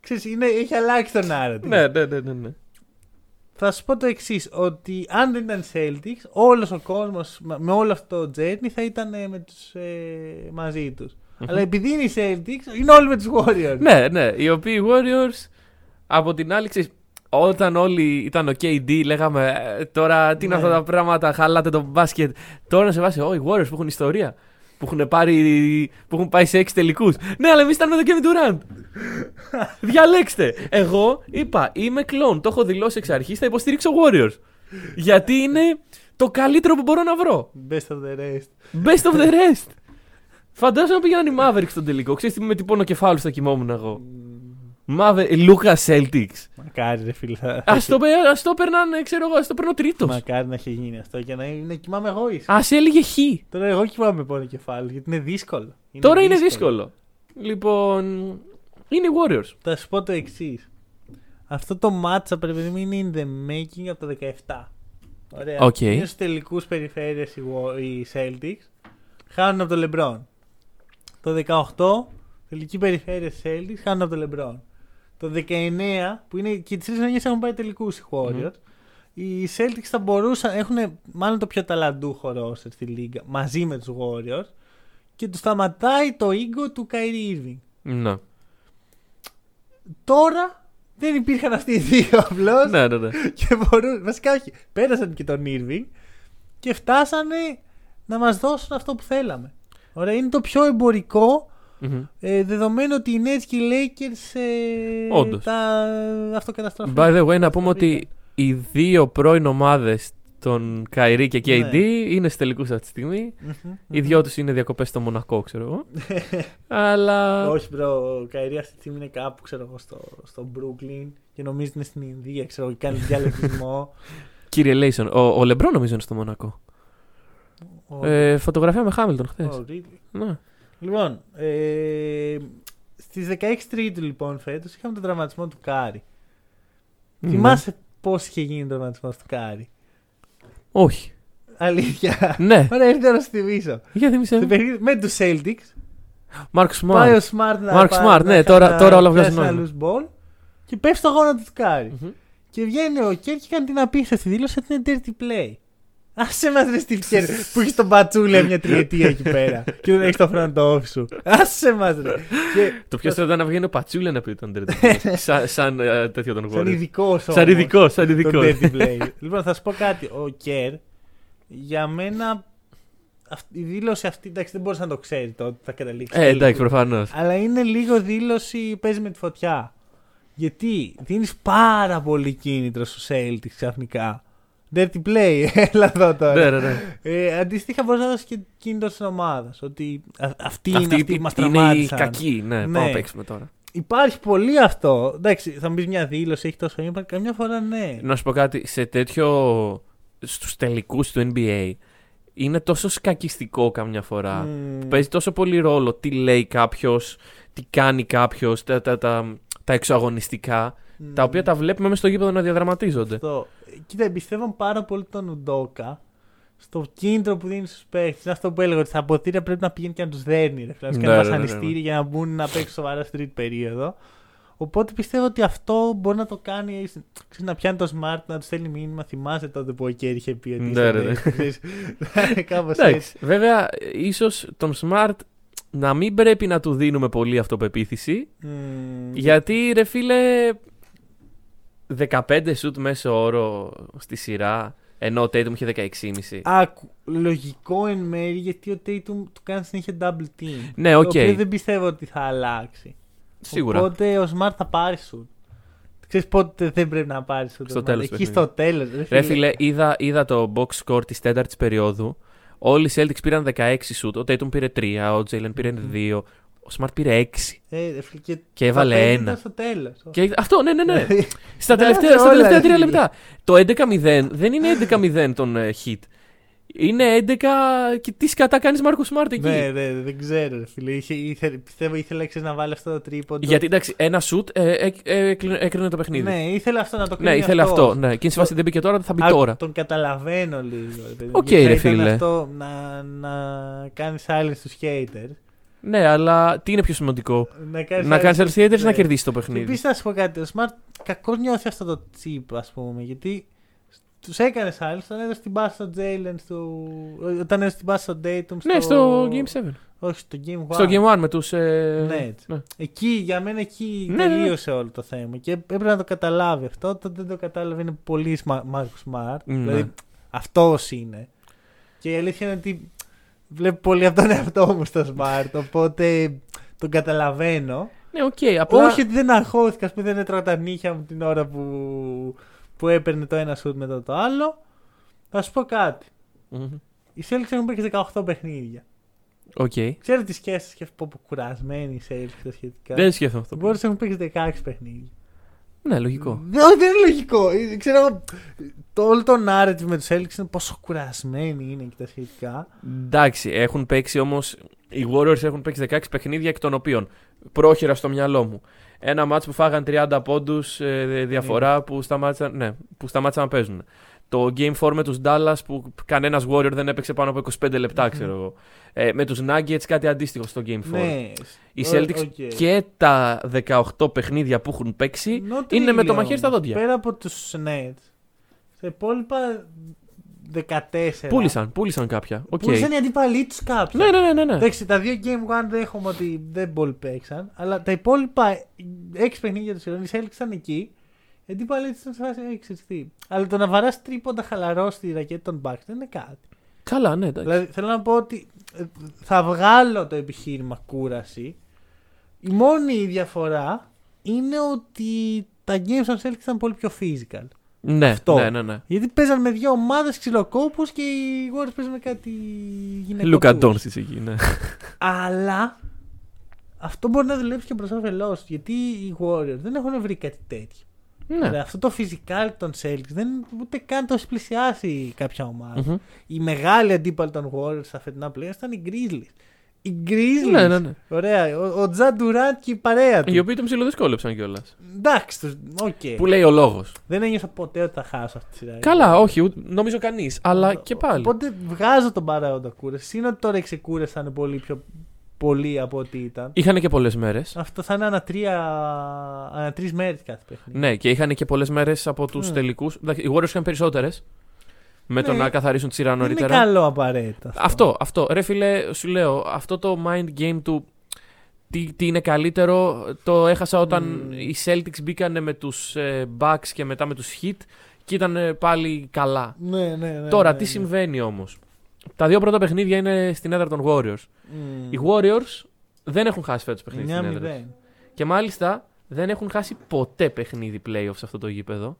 Ξέρεις, είναι, έχει αλλάξει τον narrative. Ναι, ναι, ναι, ναι, ναι. Θα σου πω το εξής, ότι αν δεν ήταν Celtics, όλος ο κόσμος με όλο αυτό το journey θα ήταν ε, με τους, ε, μαζί τους. Αλλά επειδή είναι οι Celtics, είναι όλοι με τους Warriors. Ναι, ναι. Οι οποίοι Warriors από την άλλη, ξέρεις, όταν όλοι ήταν ο KD, λέγαμε «Ε, τώρα τι είναι Ναι. αυτά τα πράγματα, χαλάτε το μπάσκετ. Τώρα σε βάση, Ω, οι Warriors που έχουν ιστορία. Που έχουν, πάρει, που έχουν πάει σε έξι τελικούς. Ναι, αλλά εμείς ήταν με τον Kevin Durant. Διαλέξτε. Εγώ είπα, είμαι κλόν. Το έχω δηλώσει εξ αρχής. Θα υποστηρίξω Warriors. Γιατί είναι το καλύτερο που μπορώ να βρω. Best of the rest. Best of the rest. Φαντάζομαι να πήγαιναν οι Mavericks στον τελικό. Ξέρεις τι με τι πόνο κεφάλου θα κοιμόμουν εγώ. Maverick, Lucas Celtics. Μακάρι, ρε φίλε. θα- Α το, πε- ας το παίρναν, ξέρω εγώ, ας το παίρνω τρίτος. Μακάρι να έχει γίνει αυτό και να, να κοιμάμαι εγώ ίσως. Α έλεγε χ. Τώρα εγώ κοιμάμαι πόνο κεφάλι γιατί είναι δύσκολο. Τώρα είναι δύσκολο. Λοιπόν. Είναι οι Warriors. Θα σου πω το εξής. Αυτό το matchup, ρε παιδί μου, είναι in the making από το 17. Ωραία. Οκ. Είναι στους τελικούς περιφέρειας οι, Wa- οι Celtics. Χάνουν από το LeBron. Το 18, τελικοί περιφέρειας οι Celtics, χάνουν από το LeBron. Το 19, που είναι και τις τρεις χρονιέ έχουν πάει τελικούς οι Warriors. Οι Celtics θα μπορούσαν, έχουν μάλλον το πιο ταλαντούχο roster στη λίγα μαζί με τους Warriors και τους σταματάει το ego του Kyrie Irving. Ναι. Τώρα δεν υπήρχαν αυτοί οι δύο απλώς. ναι, ναι, ναι. Και μπορούν, βασικά όχι, πέρασαν και τον Irving και φτάσανε να μας δώσουν αυτό που θέλαμε. Ωραία, είναι το πιο εμπορικό Μμμ. ε, δεδομένου ότι οι Nets και οι Lakers ε, Όντως. τα αυτοκαταστροφή. By the way, να πούμε ότι οι δύο πρώην ομάδες των Kyrie και KD Ναι. είναι στους τελικούς αυτή τη στιγμή. Οι δυο τους είναι διακοπές στο Μονακό, ξέρω εγώ. Αλλά. Όχι, bro, ο Kyrie αυτή τη στιγμή είναι κάπου, ξέρω εγώ, στο, στο Brooklyn και νομίζει ότι είναι στην Ινδία, ξέρω εγώ, και κάνει διαλογισμό. Κύριε ελέησον, ο, ο Λεμπρό νομίζω είναι στο Μονακό. Ο- Ε, φωτογραφία με Χάμιλτον χθες. Oh, really? Ναι. Λοιπόν, ε, στις 16 Τρίτου λοιπόν φέτος είχαμε τον τραυματισμό του Κάρι. Ναι. Θυμάσαι πώς είχε γίνει ο τραυματισμός του Κάρι; Όχι. αλήθεια. Ναι, Ωραία, ήρθε να σου θυμίσω. για Στο θυμίσαι. παιχνίδι με τους Celtics. Μάρκ Πάει ο Σμαρτ. Smart να Mark πάρει- Smart, να ναι, κάνει τώρα- να τώρα όλα πιάσει βγάζουν ένα νόημα. loose ball και πέφτει στο γόνατο του Κάρι. Και βγαίνει ο Κέρ και κάνει την απίστευτη δήλωση ότι είναι dirty play. Άσε μας ρε Steve Kerr που έχεις τον μπατσούλε μια τριετία εκεί πέρα και δεν έχεις το front office σου. Άσε μας ρε. Και Το πιο σωστό ήταν να βγαίνει ο Πατσούλε να πει τον dirty. σαν, σαν ε, τέτοιο τον σαν Warriors. ειδικό Σαν ειδικό, σαν ειδικό. Το dirty play. λοιπόν, θα σου πω κάτι. Ο Κέρ για μένα αυτή- η δήλωση αυτή εντάξει δεν μπορείς να το ξέρεις το ότι θα καταλήξεις. Ε, εντάξει, τελικά. προφανώς. Αλλά είναι λίγο δήλωση παίζει με τη φωτιά. Γιατί δίνεις πάρα πολύ κίνητρο στους Celtics ξαφνικά. Dirty play, έλα εδώ τώρα. Ναι, ναι, ναι. Ε, αντίστοιχα μπορείς να δώσεις και κίνητρο στην ομάδα. Ότι α- αυτοί είναι Αυτή αυτοί που μας είναι η τραυμάτισαν. κακή. Ναι, Ναι. πάμε να παίξουμε τώρα. Υπάρχει πολύ αυτό. Εντάξει, θα μου πεις μια δήλωση, έχει τόσο impact. Καμιά φορά ναι. Να σου πω κάτι, σε τέτοιο. στους τελικούς του NBA είναι τόσο σκακιστικό καμιά φορά. Μμμ. Παίζει τόσο πολύ ρόλο τι λέει κάποιος, τι κάνει κάποιος, τα, τα, τα, τα εξωαγωνιστικά, Μμμ. τα οποία τα βλέπουμε μέσα στο γήπεδο να διαδραματίζονται. Αυτό. Κοίτα, εμπιστεύω πάρα πολύ τον Ουντόκα στο κίνητρο που δίνει στους παίχτε. Είναι αυτό που έλεγα ότι στα ποτήρια πρέπει να πηγαίνει και να τους δέρνει. Ρε, να του Ναι, κάνει ναι, ναι, βασανιστήρια ναι. για να μπουν να παίξουν σοβαρά στην τρίτη περίοδο. Οπότε πιστεύω ότι αυτό μπορεί να το κάνει. Ξέρεις, να πιάνει το smart, να τους στέλνει μήνυμα. Θυμάσαι τότε που ο Κέρι είχε πει ότι. Ναι, είσαι ρε, ναι. παίκτης, ξέρεις. Θα είναι κάπω έτσι. Εντάξει, βέβαια, ίσως τον Smart να μην πρέπει να του δίνουμε πολύ αυτοπεποίθηση. Μμμ. Γιατί ρε φίλε, 15 σουτ μέσο όρο στη σειρά, ενώ ο Tatum είχε 16,5. Άκου, λογικό εν μέρει γιατί ο Tatum του κάνει συνέχεια double team. Ναι, οκ. Το οποίο δεν πιστεύω ότι θα αλλάξει. Σίγουρα. Οπότε ο Smart θα πάρει σουτ. Ξέρεις πότε δεν πρέπει να πάρει σουτ. Στο τέλος του Εκεί παιχνιδιού. στο τέλος. Ρε φίλε, είδα, είδα το box score της τέταρτης περίοδου. Όλοι οι Celtics πήραν 16 σουτ. Ο Tatum πήρε 3, ο Jalen πήρε 2, ο Smart πήρε 6. Ε, ρε φίλε, και, Και έβαλε τα πέντε ένα. ήταν στο τέλος. Και αυτό, ναι, ναι, ναι. Στα Ναι, τελευταία, όλα, στα τελευταία τρία ρε λεπτά. Το 11-0 δεν είναι 11-0 των ε, Heat. Είναι 11 και τι σκατά κάνεις Marcus Smart εκεί. Ναι, ναι, δεν ξέρω, ρε φίλε. Είχε, ήθε, πιστεύω ήθελε ξέρεις, να βάλει αυτό το τρίποντο. Γιατί εντάξει, ένα σουτ ε, ε, ε, έκλεινε- έκρινε το παιχνίδι. Ναι, ήθελε αυτό να το κάνει. Ναι, ήθελε αυτός. Ναι. Εκείνη τη φάση δεν μπήκε τώρα, θα μπει Α, τώρα. Τον καταλαβαίνω λίγο. ρε παιδί μου, Οκ, γιατί θα ρε ήταν φίλε. Αυτό να, να κάνεις silence στους haters. Ναι, αλλά τι είναι πιο σημαντικό; Να κάνεις να κάνεις άλλε haters ναι. να κερδίσεις το Και παιχνίδι; επίσης θα σου πω κάτι. Ο Smart κακώ νιώθει αυτό το chip, ας πούμε. Γιατί τους έκανες άλλους όταν έδωσε την πάση στο Jalen, στο... όταν έδωσε την πάση στο Dayton. Στο... Ναι, στο Game 7. Όχι, στο Game 1. Στο Game 1 με τους. Ε... Ναι. ναι. Εκεί, για μένα, εκεί Ναι, ναι, ναι. τελείωσε όλο το θέμα. Και έπρεπε να το καταλάβει αυτό. Όταν δεν το κατάλαβε, είναι πολύ Μάρκο Smart. Ναι. Δηλαδή, αυτός είναι. Και η αλήθεια είναι ότι βλέπω πολύ από τον εαυτό μου στο Smart. Οπότε τον καταλαβαίνω. Ναι, οκ. απλά... Όχι ότι δεν αγχώθηκα, ας πούμε, δεν έτρωγα τα νύχια μου την ώρα που, που έπαιρνε το ένα σουτ μετά το άλλο. Θα σου πω κάτι. Μμμ. Οι Celtics έχουν παίξει 18 παιχνίδια. Οκ. Ξέρω τι σκέφτεσαι και πω πω κουρασμένοι οι Celtics τα σχετικά. Δεν σκέφτομαι αυτό. Μπορείς να έχουν παίξει 16 παιχνίδια. Ναι, λογικό. Δεν, όχι, δεν είναι λογικό. Ε, Ξέρω εγώ, το όλο το narrative με τους Celtics είναι πόσο κουρασμένοι είναι και τα σχετικά. Εντάξει, έχουν παίξει όμως. Οι Warriors έχουν παίξει 16 παιχνίδια εκ των οποίων πρόχειρα στο μυαλό μου. Ένα μάτς που φάγαν 30 πόντους διαφορά που, σταμάτησαν, ναι, που σταμάτησαν να παίζουν. Το Game 4 με τους Dallas που κανένας Warrior δεν έπαιξε πάνω από 25 λεπτά, ξέρω εγώ. Ε, με τους Nuggets κάτι αντίστοιχο στο Game 4. Ναι. Οι Ω- Celtics OK. και τα 18 παιχνίδια που έχουν παίξει Not είναι με really το μαχαίρι στα όμως. δόντια. Πέρα από τους Nets. Τα υπόλοιπα 14. Πούλησαν, πούλησαν κάποια. Οκ. Πούλησαν οι αντίπαλοι τους κάποιοι. Ναι, ναι, ναι, ναι. ναι. Εντάξει, τα δύο Game 1 δέχομαι ότι δεν πολύ παίξαν. Αλλά τα υπόλοιπα 6 παιχνίδια των σειρών, οι Celtics ήταν εκεί. Οι αντίπαλοι τους ήταν σε φάση «Ε, ξέρεις τι». Αλλά το να βαράς τρίποντα χαλαρό στη ρακέτα των Bucks δεν είναι κάτι. Καλά, ναι, εντάξει. Δηλαδή θέλω να πω ότι ε, θα βγάλω το επιχείρημα κούραση. Η μόνη διαφορά είναι ότι τα games των Celtics ήταν πολύ πιο physical. ναι, αυτό. ναι, ναι, ναι. Γιατί παίζαν με δύο ομάδες ξυλοκόπους και οι Warriors παίζαν με κάτι γυναικόπους. Λούκα Ντόνσιτ εκεί, ναι. Αλλά αυτό μπορεί να δουλέψει και προς όφελός του. Γιατί οι Warriors δεν έχουν βρει κάτι τέτοιο. Δηλαδή, ναι. αυτό το physical των Celtics δεν ούτε καν το έχει πλησιάσει κάποια ομάδα. Μμμ. Η μεγάλη αντίπαλη των Warriors στα φετινά playoffs ήταν οι Grizzlies. Οι Grizzlies. Ναι, ναι, ναι. Ωραία. Ο, ο Ja Morant και η παρέα του. Οι οποίοι τον ψιλοδυσκόλεψαν κιόλας. Εντάξει, τους- οκ. Που λέει ο λόγος. Δεν ένιωσα ποτέ ότι θα χάσω αυτή τη σειρά. Καλά, όχι, ούτε- νομίζω κανείς. Αλλά και πάλι. Οπότε βγάζω τον παράγοντα κούραση. Είναι ότι τώρα οι ξεκούρε θα είναι πολύ πιο πολύ από ό,τι ήταν. Είχαν και πολλές μέρες. Αυτό θα είναι ανά, τρία, ανά τρεις μέρες κάθε παιχνίδι. Ναι, και είχαν και πολλές μέρες από τους Mm. τελικούς. Οι Warriors είχαν περισσότερες. Με το Ναι. να καθαρίσουν τη σειρά Δεν είναι νωρίτερα. καλό απαραίτητα. Αυτό, αυτό. Ρε φίλε, σου λέω, αυτό το mind game του τι, τι είναι καλύτερο το έχασα όταν Mm. οι Celtics μπήκανε με τους ε, Bucks και μετά με τους Heat και ήταν ε, πάλι καλά. Ναι, ναι, ναι. Τώρα, ναι, τι ναι. συμβαίνει όμως; Τα δύο πρώτα παιχνίδια είναι στην έδρα των Warriors. Μμ. Οι Warriors δεν έχουν χάσει φέτος παιχνίδι στην έδρα. 9-0. τους. Και μάλιστα δεν έχουν χάσει ποτέ παιχνίδι playoff σε αυτό το γήπεδο.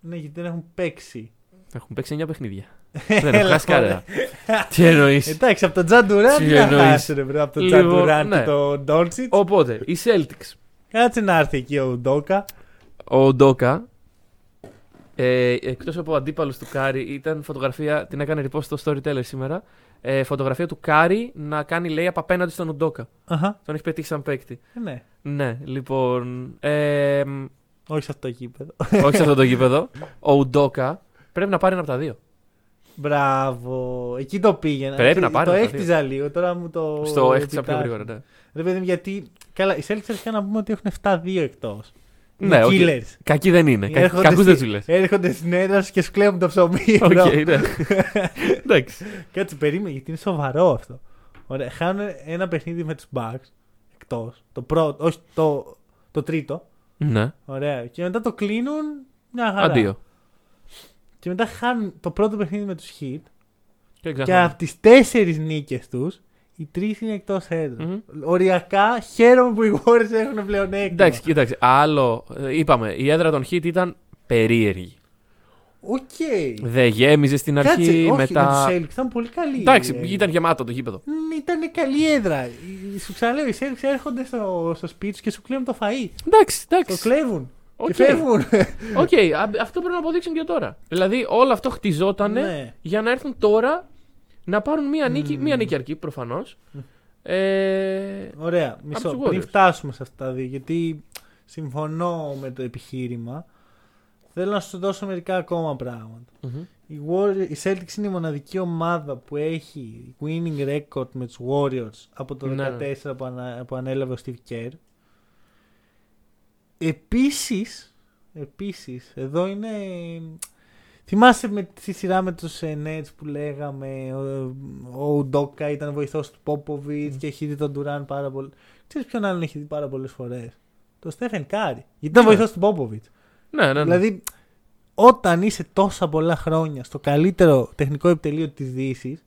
Ναι, γιατί δεν έχουν παίξει. Έχουν παίξει 9 παιχνίδια. δεν έχουν Έλα, χάσει μωρέ. κανένα. τι εννοείς; Εντάξει, από τον Ja Morant Τι τι να εννοείς; χάσει, ρε bro, από τον Ja Λοιπόν, Ντουράντ ναι. και τον Ντόλτσιτ. Οπότε, οι Celtics Κάτσε να έρθει εκεί ο Ουντόκα. Ο Ουντόκα, ε, εκτός από αντίπαλος του Κάρι, ήταν φωτογραφία, την έκανε repost στο story του σήμερα, ε, φωτογραφία του Κάρι να κάνει λέει απέναντι στον Ουντόκα. Αχα, Τον έχει πετύχει σαν παίκτη. ε, ναι. Ναι, λοιπόν, ε, μ, Όχι σε αυτό το γήπεδο. όχι σε αυτό το γήπεδο, ο Ουντόκα πρέπει να πάρει ένα από τα δύο. Μπράβο. Εκεί το πήγαινα. Πρέπει να πάρει Το ένα έχτιζα λίγο, τώρα μου το. Στο έχτισα πιο επιτάσσει. γρήγορα, ναι. Ρε παιδί μου, γιατί. Καλά, οι Celtics αρχικά να πούμε ότι έχουν 7-2 εκτός. Ναι, OK. killers. Κακοί δεν είναι. Κα, Έρχονται κακούς στη- δεν τους λες. Έρχονται στην έδρα σου και σου κλέβουν το ψωμί. OK, bro. ναι. Εντάξει. Κάτσε, περίμενε, γιατί είναι σοβαρό αυτό. Ωραία, χάνουν ένα παιχνίδι με τους Bucks εκτός. Το πρώτο, όχι το, το τρίτο. Ναι, Ωραία. Και μετά το κλείνουν μια χαρά. αντίο. Και μετά χάνουν το πρώτο παιχνίδι με τους Heat. Και Και ξαφνικά. από τις τέσσερις νίκες τους, οι τρεις είναι εκτός έδρας. Μμμ. Οριακά χαίρομαι που οι Warriors έχουν πλεονέκτημα. Εντάξει, κοίταξε. Άλλο. ε, Είπαμε, η έδρα των Hit ήταν περίεργη. Οκ. Δεν γέμιζε στην αρχή. Κάτσε, όχι, μετά. με τους Celtics ήταν πολύ καλή. Εντάξει, Ε, ήταν γεμάτο το γήπεδο. Ήταν καλή έδρα. Οι- Σου ξαναλέω, οι Celtics έρχονται στο, στο σπίτι τους και σου κλέβουν το φαΐ. Εντάξει, Το εντάξει. κλέβουν. Οκ. Και φεύγουν. Οκ, α- αυτό πρέπει να αποδείξουν και τώρα. Δηλαδή, όλο αυτό χτιζόταν Ναι. για να έρθουν τώρα να πάρουν μία νίκη. Μμμ. Μία νίκη αρκεί προφανώς. Ε, Ωραία, μισό. τους Πριν Warriors. φτάσουμε σε αυτά τα δύο, γιατί συμφωνώ με το επιχείρημα, θέλω να σου δώσω μερικά ακόμα πράγματα. μμμ. Η, Warriors, η Celtics είναι η μοναδική ομάδα που έχει winning record με τους Warriors από το Ναι, 2014 που, ανα- που ανέλαβε ο Steve Kerr. Επίσης, επίσης, εδώ είναι... Θυμάσαι με τη σειρά με τους ε, Nets που λέγαμε ο, ο Ντόκα ήταν βοηθός του Popovich και έχει δει τον Durant πάρα πολύ. Ξέρεις ποιον άλλον έχει δει πάρα πολλές φορές; Το Stephen Curry. Γιατί ήταν Ναι. βοηθός του Popovich. Ναι, ναι, ναι. Δηλαδή, όταν είσαι τόσα πολλά χρόνια στο καλύτερο τεχνικό επιτελείο της Δύσης,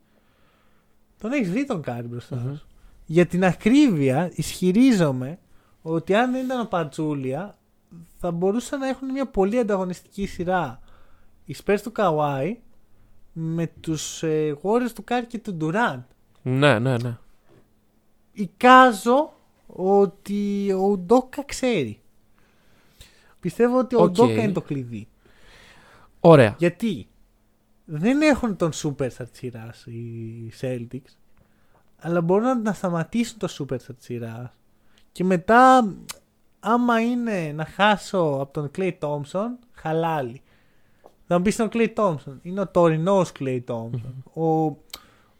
τον έχεις δει τον Κάρι μπροστά Μμμ. σου. Για την ακρίβεια, ισχυρίζομαι ότι αν δεν ήταν ο Pachulia, θα μπορούσαν να έχουν μια πολύ ανταγωνιστική σειρά. Οι Spurs του Καουάι με τους ε, Warriors του Κάρι και του Durant. ναι, ναι, ναι. Εικάζω ότι ο Ουντόκα ξέρει. Πιστεύω ότι ο Οκ. Ουντόκα είναι το κλειδί. Ωραία. Γιατί δεν έχουν τον superstar της σειράς οι Celtics, αλλά μπορούν να σταματήσουν το superstar της σειράς. Και μετά, άμα είναι να χάσω από τον Klay Thompson, χαλάλι. Θα μου πεις τον Klay Thompson. Είναι ο τωρινός Klay Thompson. Ο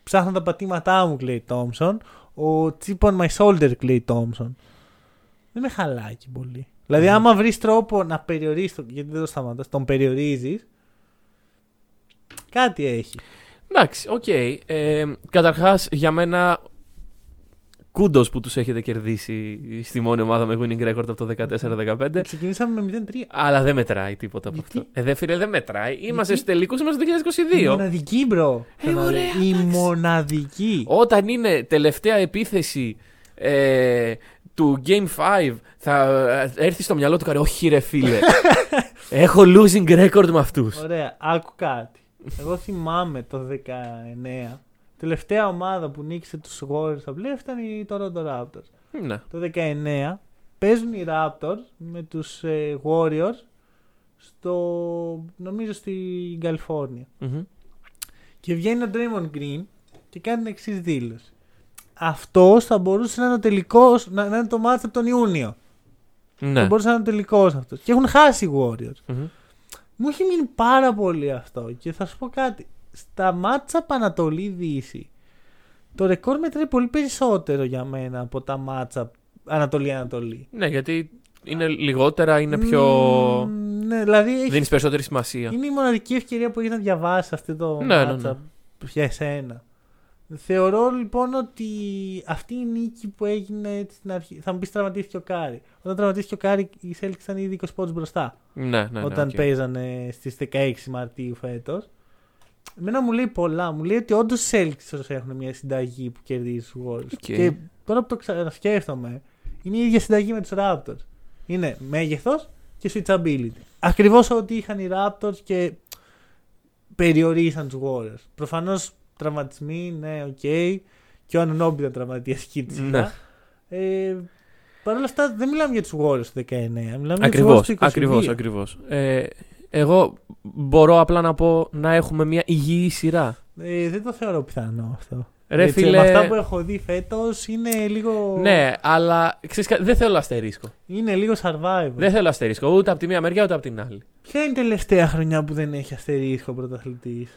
ψάχνω τα πατήματά μου Klay Thompson. Ο chip on my shoulder Klay Thompson. Δεν με χαλάει και πολύ. Δηλαδή, άμα βρεις τρόπο να περιορίσει, τον- γιατί δεν το σταματάς, τον περιορίζεις. Κάτι έχει. Εντάξει, οκ. Ε, Καταρχάς, για μένα, kudos που τους έχετε κερδίσει είστε η μόνη ομάδα με winning record από το 14-15. Ξεκινήσαμε με 0-3. Αλλά δεν μετράει τίποτα από Γιατί; αυτό. Ε, δεν φίλε, δεν μετράει. Είμαστε Γιατί; στους τελικούς, είμαστε το Η 2022. μοναδική, bro. Ε, ωραία, Η εντάξει. μοναδική. Όταν είναι τελευταία επίθεση ε, του Game 5, θα ε, έρθει στο μυαλό του Κάρι. Όχι, ρε φίλε. Έχω losing record με αυτούς. Ωραία, άκου κάτι. Εγώ θυμάμαι το 19. Τελευταία ομάδα που νίκησε τους Warriors στα playoff ήταν οι Toronto Raptors. Ναι. Το 19 παίζουν οι Raptors με τους ε, Warriors στο, νομίζω στην Καλιφόρνια. Μμμ. Και βγαίνει ο Draymond Green και κάνει την εξής δήλωση. αυτός θα μπορούσε να είναι ο τελικός, να, να είναι το match από τον Ιούνιο. Ναι. Θα μπορούσε να είναι ο τελικός αυτός. Και έχουν χάσει οι Warriors. Μμμ. Μου έχει μείνει πάρα πολύ αυτό. Και θα σου πω κάτι. Στα μάτσα Πανατολή Δύση, το ρεκόρ μετράει πολύ περισσότερο για μένα από τα μάτσα Ανατολή-Ανατολή. Ναι, γιατί είναι λιγότερα, είναι πιο. Μμμ, ναι, δηλαδή έχει- Δίνεις περισσότερη σημασία. είναι η μοναδική ευκαιρία που έχεις να διαβάσεις αυτό το Ναι, ναι, matchup ναι. για εσένα. Θεωρώ λοιπόν ότι αυτή η νίκη που έγινε έτσι στην αρχή. Θα μου πεις τραυματίστηκε ο Κάρι. Όταν τραυματίστηκε ο Κάρι, οι Celtics ήταν ήδη 20 πόντους μπροστά. Ναι, ναι, ναι. όταν οκ. παίζανε στις 16 Μαρτίου φέτος. Εμένα μου λέει πολλά. Μου λέει ότι όντως οι Celtics όσο έχουν μια συνταγή που κερδίζει τους Warriors. Οκ. Και τώρα που το ξανασκέφτομαι, είναι η ίδια συνταγή με τους Raptors. Είναι μέγεθος και switchability. Ακριβώς ό,τι είχαν οι Raptors και περιορίσαν τους Warriors. Προφανώς τραυματισμοί, ναι, οκ. Και ο Ανουνόμπι ήταν τραυματίας εκεί Ναι. Ε, Παρ' όλα αυτά δεν μιλάμε για τους Warriors του 19. Μιλάμε Ακριβώς, για τους Warriors του 22. ακριβώς, ακριβώς. Ε, εγώ μπορώ απλά να πω να έχουμε μια υγιή σειρά. Ε, δεν το θεωρώ πιθανό αυτό. Ρε Έτσι, φίλε. Με αυτά που έχω δει φέτος είναι λίγο. Ναι, αλλά ξέρεις, κα- δεν θέλω αστερίσκο. Είναι λίγο survival. Δεν θέλω αστερίσκο ούτε από τη μία μεριά ούτε από την άλλη. Ποια είναι η τελευταία χρονιά που δεν έχει αστερίσκο πρωταθλητής;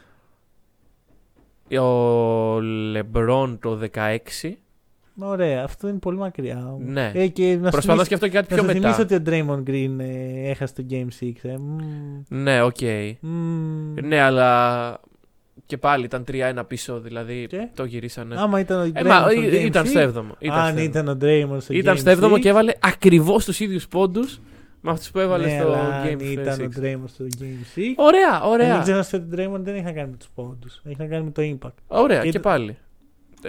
Ο Λεμπρόν το 16. Ωραία, αυτό είναι πολύ μακριά. όμως. Ναι. Ε, και να σου Προσπαθώ να θυμίσω- σκεφτώ και κάτι να πιο σου θυμίσω μετά. ότι ο Draymond Green ε, έχασε το Game 6. Ε. Μμμ. Ναι, οκ. Μμμ. Ναι, αλλά και πάλι ήταν 3-1 πίσω, δηλαδή Και; το γυρίσανε. Άμα ήταν ο Draymond Ε, μα, στο ή- Game ήταν 6, στο 7ο. Ήταν Αν στο ήταν ο Draymond στο Ήταν Game στο 7ο 6, και έβαλε ακριβώς τους ίδιους πόντους με αυτούς που έβαλε ναι, στο αλλά αν Game ήταν 6. ο Draymond στο Game 6. Ωραία, Μην ωραία. ξεχάσετε ότι ο Draymond δεν έχει να κάνει με τους πόντους. Έχει να κάνει με το impact. Ωραία, Και και το- πάλι.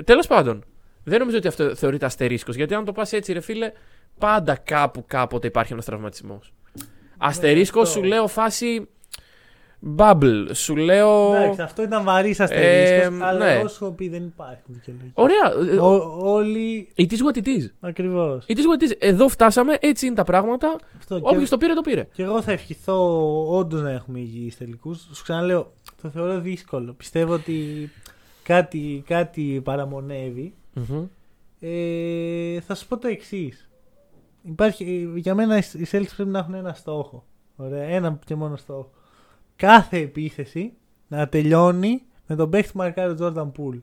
Τέλος πάντων, δεν νομίζω ότι αυτό θεωρείται αστερίσκος. Γιατί αν το πας έτσι, ρε φίλε, πάντα κάπου κάποτε υπάρχει ένας τραυματισμός. Αστερίσκος αυτό. σου λέω φάση. Bubble, σου λέω. Εντάξει, αυτό ήταν βαρύς αστερίσκος, Ε, αλλά ναι. εγώ σου πει δεν υπάρχει δικαιολογία. Ωραία. ε, Ο- Όλοι. It is what it is. Ακριβώς. It is what it is. Εδώ φτάσαμε, έτσι είναι τα πράγματα. Όποιος το πήρε, το πήρε. Και εγώ θα ευχηθώ όντως να έχουμε υγιείς τελικούς. Σου ξαναλέω, το θεωρώ δύσκολο. Πιστεύω ότι κάτι, κάτι παραμονεύει. Μμμ. Ε, θα σου πω το εξής. Υπάρχει, για μένα οι οι Celtics πρέπει να έχουν ένα στόχο. Ωραία, ένα και μόνο στόχο. Κάθε επίθεση να τελειώνει με τον παίχτη που μαρκάρει ο Jordan Poole.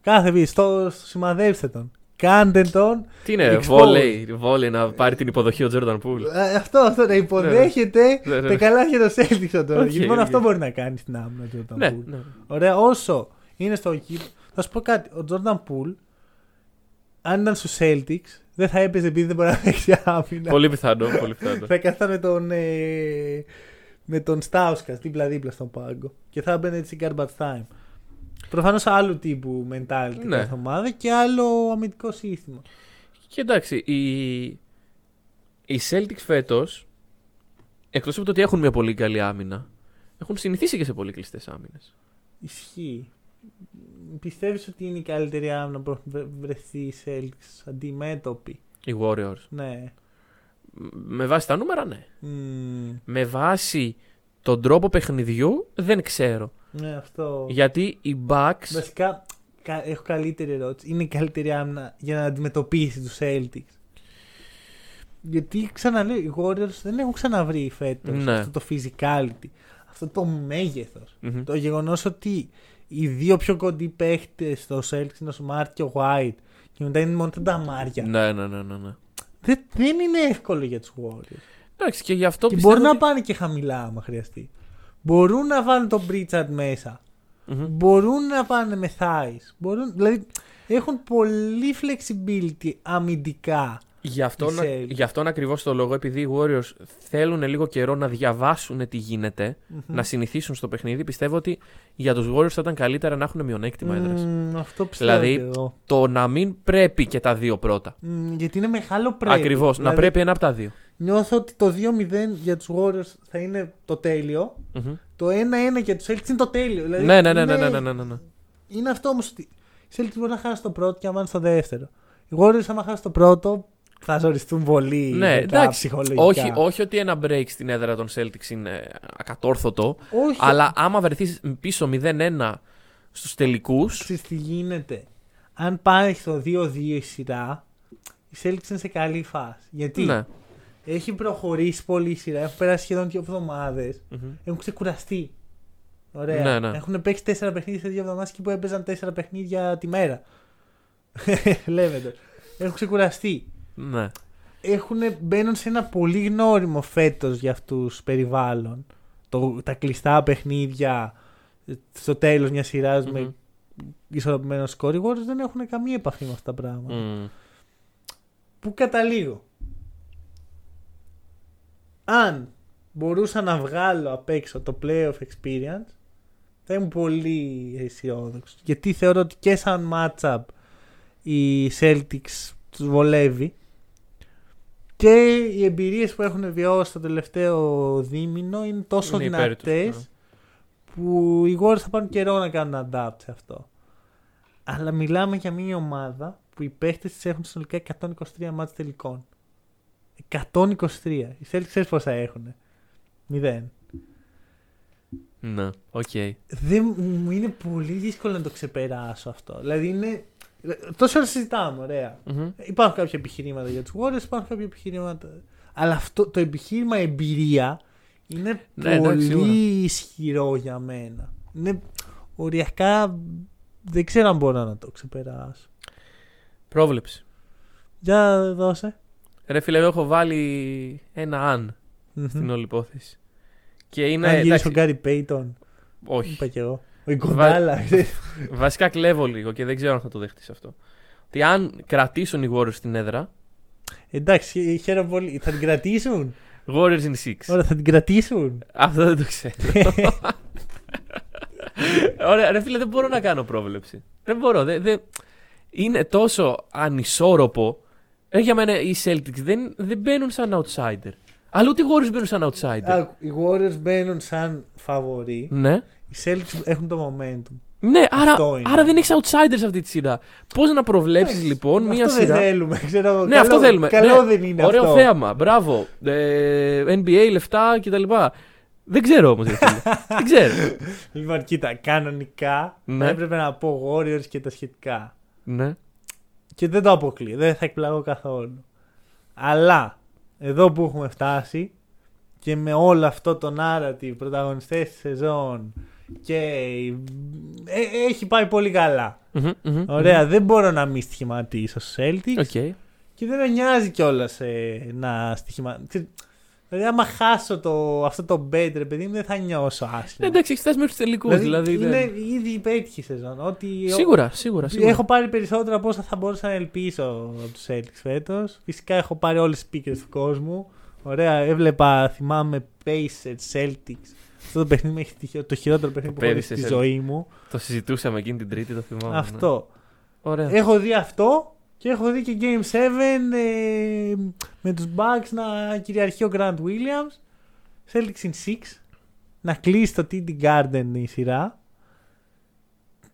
Κάθε επίθεση. Το, σημαδέψτε τον. Κάντε τον. Τι είναι, Exposed. βόλεϊ, βόλεϊ να πάρει την υποδοχή ο Jordan Poole. Ε, αυτό, αυτό να υποδέχεται Ναι, ναι, τα ναι. καλάθια των Celtics τώρα. Οκ, Γιατί μόνο οκ. αυτό μπορεί να κάνει στην άμυνα ο Jordan Ναι, Poole. ναι. Ωραία, όσο είναι στο κήπο. Θα σου πω κάτι. Ο Jordan Poole, αν ήταν στους Celtics, δεν θα έπαιζε επειδή δεν μπορεί να παίξει άμυνα. Πολύ πιθανό, πολύ πιθανό. θα καθόταν με τον. Ε, με τον Στάουσκα δίπλα-δίπλα στον πάγκο. Και θα έμπαινε έτσι garbage time. Προφανώς άλλου τύπου mentality Ναι. κάθε ομάδα και άλλο αμυντικό σύστημα. Και εντάξει, οι, οι Celtics φέτος, εκτός από το ότι έχουν μια πολύ καλή άμυνα, έχουν συνηθίσει και σε πολύ κλειστές άμυνες. Ισχύει. Πιστεύεις ότι είναι η καλύτερη άμυνα που έχουν βρε- βρεθεί οι Celtics αντιμέτωποι; Οι Warriors. Ναι. Μ, Με βάση τα νούμερα, ναι. Μμμ. Με βάση τον τρόπο παιχνιδιού, δεν ξέρω. Ναι, αυτό. Γιατί οι Bucks. Βασικά, κα- έχω καλύτερη ερώτηση. Είναι η καλύτερη άμυνα για να αντιμετωπίσει τους Celtics; Γιατί ξαναλέω, οι Warriors δεν έχουν ξαναβρει φέτος Ναι. αυτό το physicality, αυτό το μέγεθος. Μμμ. Το γεγονός ότι οι δύο πιο κοντοί παίχτες στο Celtics είναι ο Smart και ο White και μετά είναι μόνο τα νταμάρια. Ναι, ναι, ναι, ναι. ναι. Δεν, δεν είναι εύκολο για τους Warriors. Εντάξει, και γι' αυτό και πιστεύω. μπορούν να ότι- πάνε και χαμηλά άμα χρειαστεί. Μπορούν να βάλουν τον Pritchard μέσα. Μμμ. Μπορούν να πάνε με thighs. Μπορούν, δηλαδή έχουν πολύ flexibility αμυντικά. Γι' αυτόν, οι Celtics. γι αυτόν ακριβώς το λόγο, επειδή οι Warriors θέλουν λίγο καιρό να διαβάσουν τι γίνεται, να συνηθίσουν στο παιχνίδι, πιστεύω ότι για τους Warriors θα ήταν καλύτερα να έχουν μειονέκτημα έδρας. Μμμ, αυτό πιστεύω Δηλαδή, και εγώ. Το να μην πρέπει και τα δύο πρώτα. Μμμ, γιατί είναι μεγάλο πρέπει. Ακριβώς. Να Δηλαδή, πρέπει ένα από τα δύο. Νιώθω ότι το 2-0 για τους Warriors θα είναι το τέλειο. Μμμ. Το 1-1 για τους Celtics είναι το τέλειο. Δηλαδή, Ναι, ναι, ναι, ναι, είναι- ναι, ναι, ναι, ναι. Είναι αυτό όμως ότι οι Celtics μπορεί να χάσει το πρώτο και να πάνε στο δεύτερο. Οι Warriors, άμα χάσει το πρώτο, θα ζοριστούν πολύ. Ναι, μετά εντάξει. ψυχολογικά. Όχι, όχι ότι ένα break στην έδρα των Celtics είναι ακατόρθωτο, Όχι. αλλά άμα βρεθείς πίσω 0-1 στους τελικού. Ξέρεις τι γίνεται. αν πάει στο 2-2 η σειρά, η Celtics είναι σε καλή φάση. Γιατί; Ναι. έχει προχωρήσει πολύ η σειρά, έχουν περάσει σχεδόν δύο εβδομάδες, Μμμ. έχουν ξεκουραστεί. Ωραία. Ναι, ναι. Έχουν παίξει τέσσερα παιχνίδια σε δύο εβδομάδες και που έπαιζαν τέσσερα παιχνίδια τη μέρα. Λέμε Έχουν ξεκουραστεί. Ναι. Έχουν, μπαίνουν σε ένα πολύ γνώριμο φέτος για αυτούς περιβάλλον. Το, τα κλειστά παιχνίδια ε, στο τέλος μιας σειράς Μμμ. με ισορροπημένο σκόρ. Οι Warriors δεν έχουν καμία επαφή με αυτά τα πράγματα. Μμ. Πού καταλήγω; Αν μπορούσα να βγάλω απ' έξω το playoff experience, θα ήμουν πολύ αισιόδοξος. Γιατί θεωρώ ότι και σαν matchup οι Celtics τους βολεύει και οι εμπειρίες που έχουν βιώσει το τελευταίο δίμηνο είναι τόσο Είναι υπέρ τους, δυνατές ναι. που οι Warriors θα πάρουν καιρό να κάνουν adapt σε αυτό. Αλλά μιλάμε για μια ομάδα που οι παίχτες της έχουν συνολικά 123 ματς τελικών. 123. Οι Celtics ξέρεις πόσα έχουν. Μηδέν. Ναι. Οκ. Δεν, μου είναι πολύ δύσκολο να το ξεπεράσω αυτό. Δηλαδή είναι... Τόσο ώρα συζητάμε, ωραία. Μμμ. Υπάρχουν κάποια επιχειρήματα για τους Warriors, υπάρχουν κάποια επιχειρήματα... Αλλά αυτό το επιχείρημα εμπειρία είναι Ναι, εντάξει, σίγουρα. πολύ ισχυρό για μένα. Είναι οριακά... Δεν ξέρω αν μπορώ να το ξεπεράσω. Πρόβλεψη. Για δώσε. Ρε φίλε, εγώ έχω βάλει ένα αν στην όλη υπόθεση. Και είναι. Αν γυρίσει ο εντάξει, Γκάρι Πέιτον, όχι. είπα κι εγώ. Ο Ικοντάλα. Βασικά κλέβω λίγο και δεν ξέρω αν θα το δεχτείς αυτό. Ότι αν κρατήσουν οι Warriors στην έδρα. Εντάξει, χαίρομαι πολύ. Θα την κρατήσουν; Warriors in 6. Ωραία, θα την κρατήσουν; Αυτό δεν το ξέρω. Ωραία, ρε φίλε, δεν μπορώ να κάνω πρόβλεψη. Δεν μπορώ. Δεν, δεν... Είναι τόσο ανισόρροπο. Ε, για μένα οι Celtics δεν, δεν μπαίνουν σαν outsider. Αλλά ούτε οι Warriors μπαίνουν σαν outsider. Α, οι Warriors μπαίνουν σαν φαβοροί. Ναι. Οι Celtics έχουν το momentum. Ναι, άρα, Αυτό είναι. άρα δεν έχεις outsiders σε αυτή τη σειρά. Πώς να προβλέψεις Εντάξει, λοιπόν μία αυτό σειρά. δεν θέλουμε. Ξέρω, Ναι, καλό, αυτό θέλουμε. Καλό Ναι, δεν είναι Ωραίο αυτό. θέαμα. Μπράβο. Ε, NBA, λεφτά κτλ. Δεν ξέρω όμως. δεν ξέρω. Λοιπόν, κοίτα, κανονικά Ναι. θα έπρεπε να πω Warriors και τα σχετικά. ναι. Και δεν το αποκλείω. Δεν θα εκπλαγώ καθόλου. Αλλά εδώ που έχουμε φτάσει και με όλο αυτό το narrative, πρωταγωνιστές της σεζόν και ε, έχει πάει πολύ καλά. Μμμ, μμμ, Ωραία, δεν μπορώ να μην στοιχηματίσω στους Celtics Οκ. και δεν με νοιάζει κιόλας να στοιχηματίσω. Δηλαδή, άμα χάσω το, αυτό το bet, ρε παιδί μου, δεν θα νιώσω άσχημα. Ε, Εντάξει, έχεις φτάσει μέχρι τους τελικούς. Δηλαδή, είναι δεν- ήδη πέτυχε η σεζόν. Ότι Σίγουρα, σίγουρα. σίγουρα. Έχω πάρει περισσότερα από όσα θα μπορούσα να ελπίσω από τους Celtics φέτος. Φυσικά έχω πάρει όλες τις πίκρε του κόσμου. Ωραία, έβλεπα, θυμάμαι, Pacers, Celtics. Αυτό το παιχνίδι με έχει τυχαίο, το χειρότερο παιχνίδι που έχω δει Πέρυσι στη Celtics. ζωή μου. Το συζητούσαμε εκείνη την Τρίτη, το θυμάμαι. ναι. Αυτό. Ωραία. Έχω δει αυτό και έχω δει και Game 7 ε, με τους Bucks να κυριαρχεί ο Grant Williams. Celtics in 6. Να κλείσει το TD Garden η σειρά.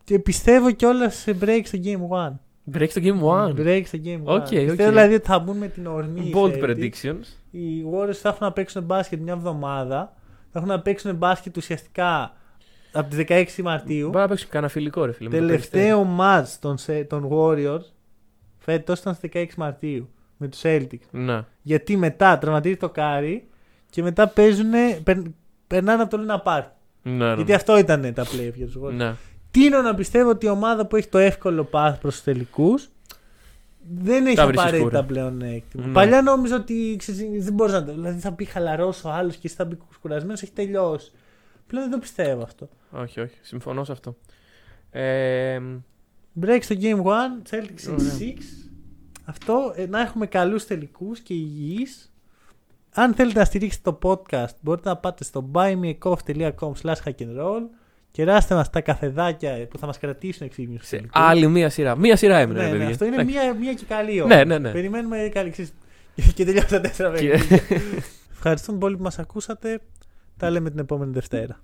Και πιστεύω κιόλας σε break στο Game 1. Break το Game 1. Break στο Game 1. Οκ, οκ. Πιστεύω δηλαδή ότι θα μπουν με την ορμή. οι Bold Celtics. predictions. Οι Warriors θα έχουν να παίξουν μπάσκετ μια εβδομάδα. Θα έχουν να παίξουν μπάσκετ ουσιαστικά από τις 16 Μαρτίου. Μπορεί να παίξουν κανένα φιλικό, ρε φίλε. με το Τελευταίο match των, σε- των Warriors φέτος ήταν στις 16 Μαρτίου με τους Celtics. Περιστέρι. Ναι. Γιατί μετά τραυματίζεται ο Κάρι και μετά παίζουν, περνάνε από το λούνα παρκ. Ναι, ναι. Γιατί αυτό ήταν τα playoff για τους Warriors. Ναι. Τείνω να πιστεύω ότι η ομάδα που έχει το εύκολο path προς τους τελικούς δεν έχει Τα βρίσκεις απαραίτητα σκούρα. πλεονέκτημα. Ναι. Παλιά νόμιζα ότι ξέρεις, δεν μπορεί να το. Δηλαδή θα μπει χαλαρός ο άλλος και εσύ θα μπεις κουρασμένος, έχει τελειώσει. Πλέον δεν το πιστεύω αυτό. Όχι, όχι. Συμφωνώ σε αυτό. Ε, Break στο Game 1, Celtics in Ωραία. 6. Αυτό, ε, να έχουμε καλούς τελικούς και υγιείς. Αν θέλετε να στηρίξετε το podcast, μπορείτε να πάτε στο buymeacoff.com slash hack'n'roll Κεράστε μας τα καφεδάκια που θα μας κρατήσουν εξήγηση στους σε τελικούς. άλλη μία σειρά. Μία σειρά έμεινε, ναι, ρε ναι, παιδιά. αυτό είναι Εντάξει. μία, μία και καλή ώρα. Ναι, ναι, ναι. Περιμένουμε καλή ξέρεις, και τελειώσαν τα τέσσερα Και- παιχνίδια. Ευχαριστούμε πολύ που μας ακούσατε. Τα λέμε την επόμενη Δευτέρα.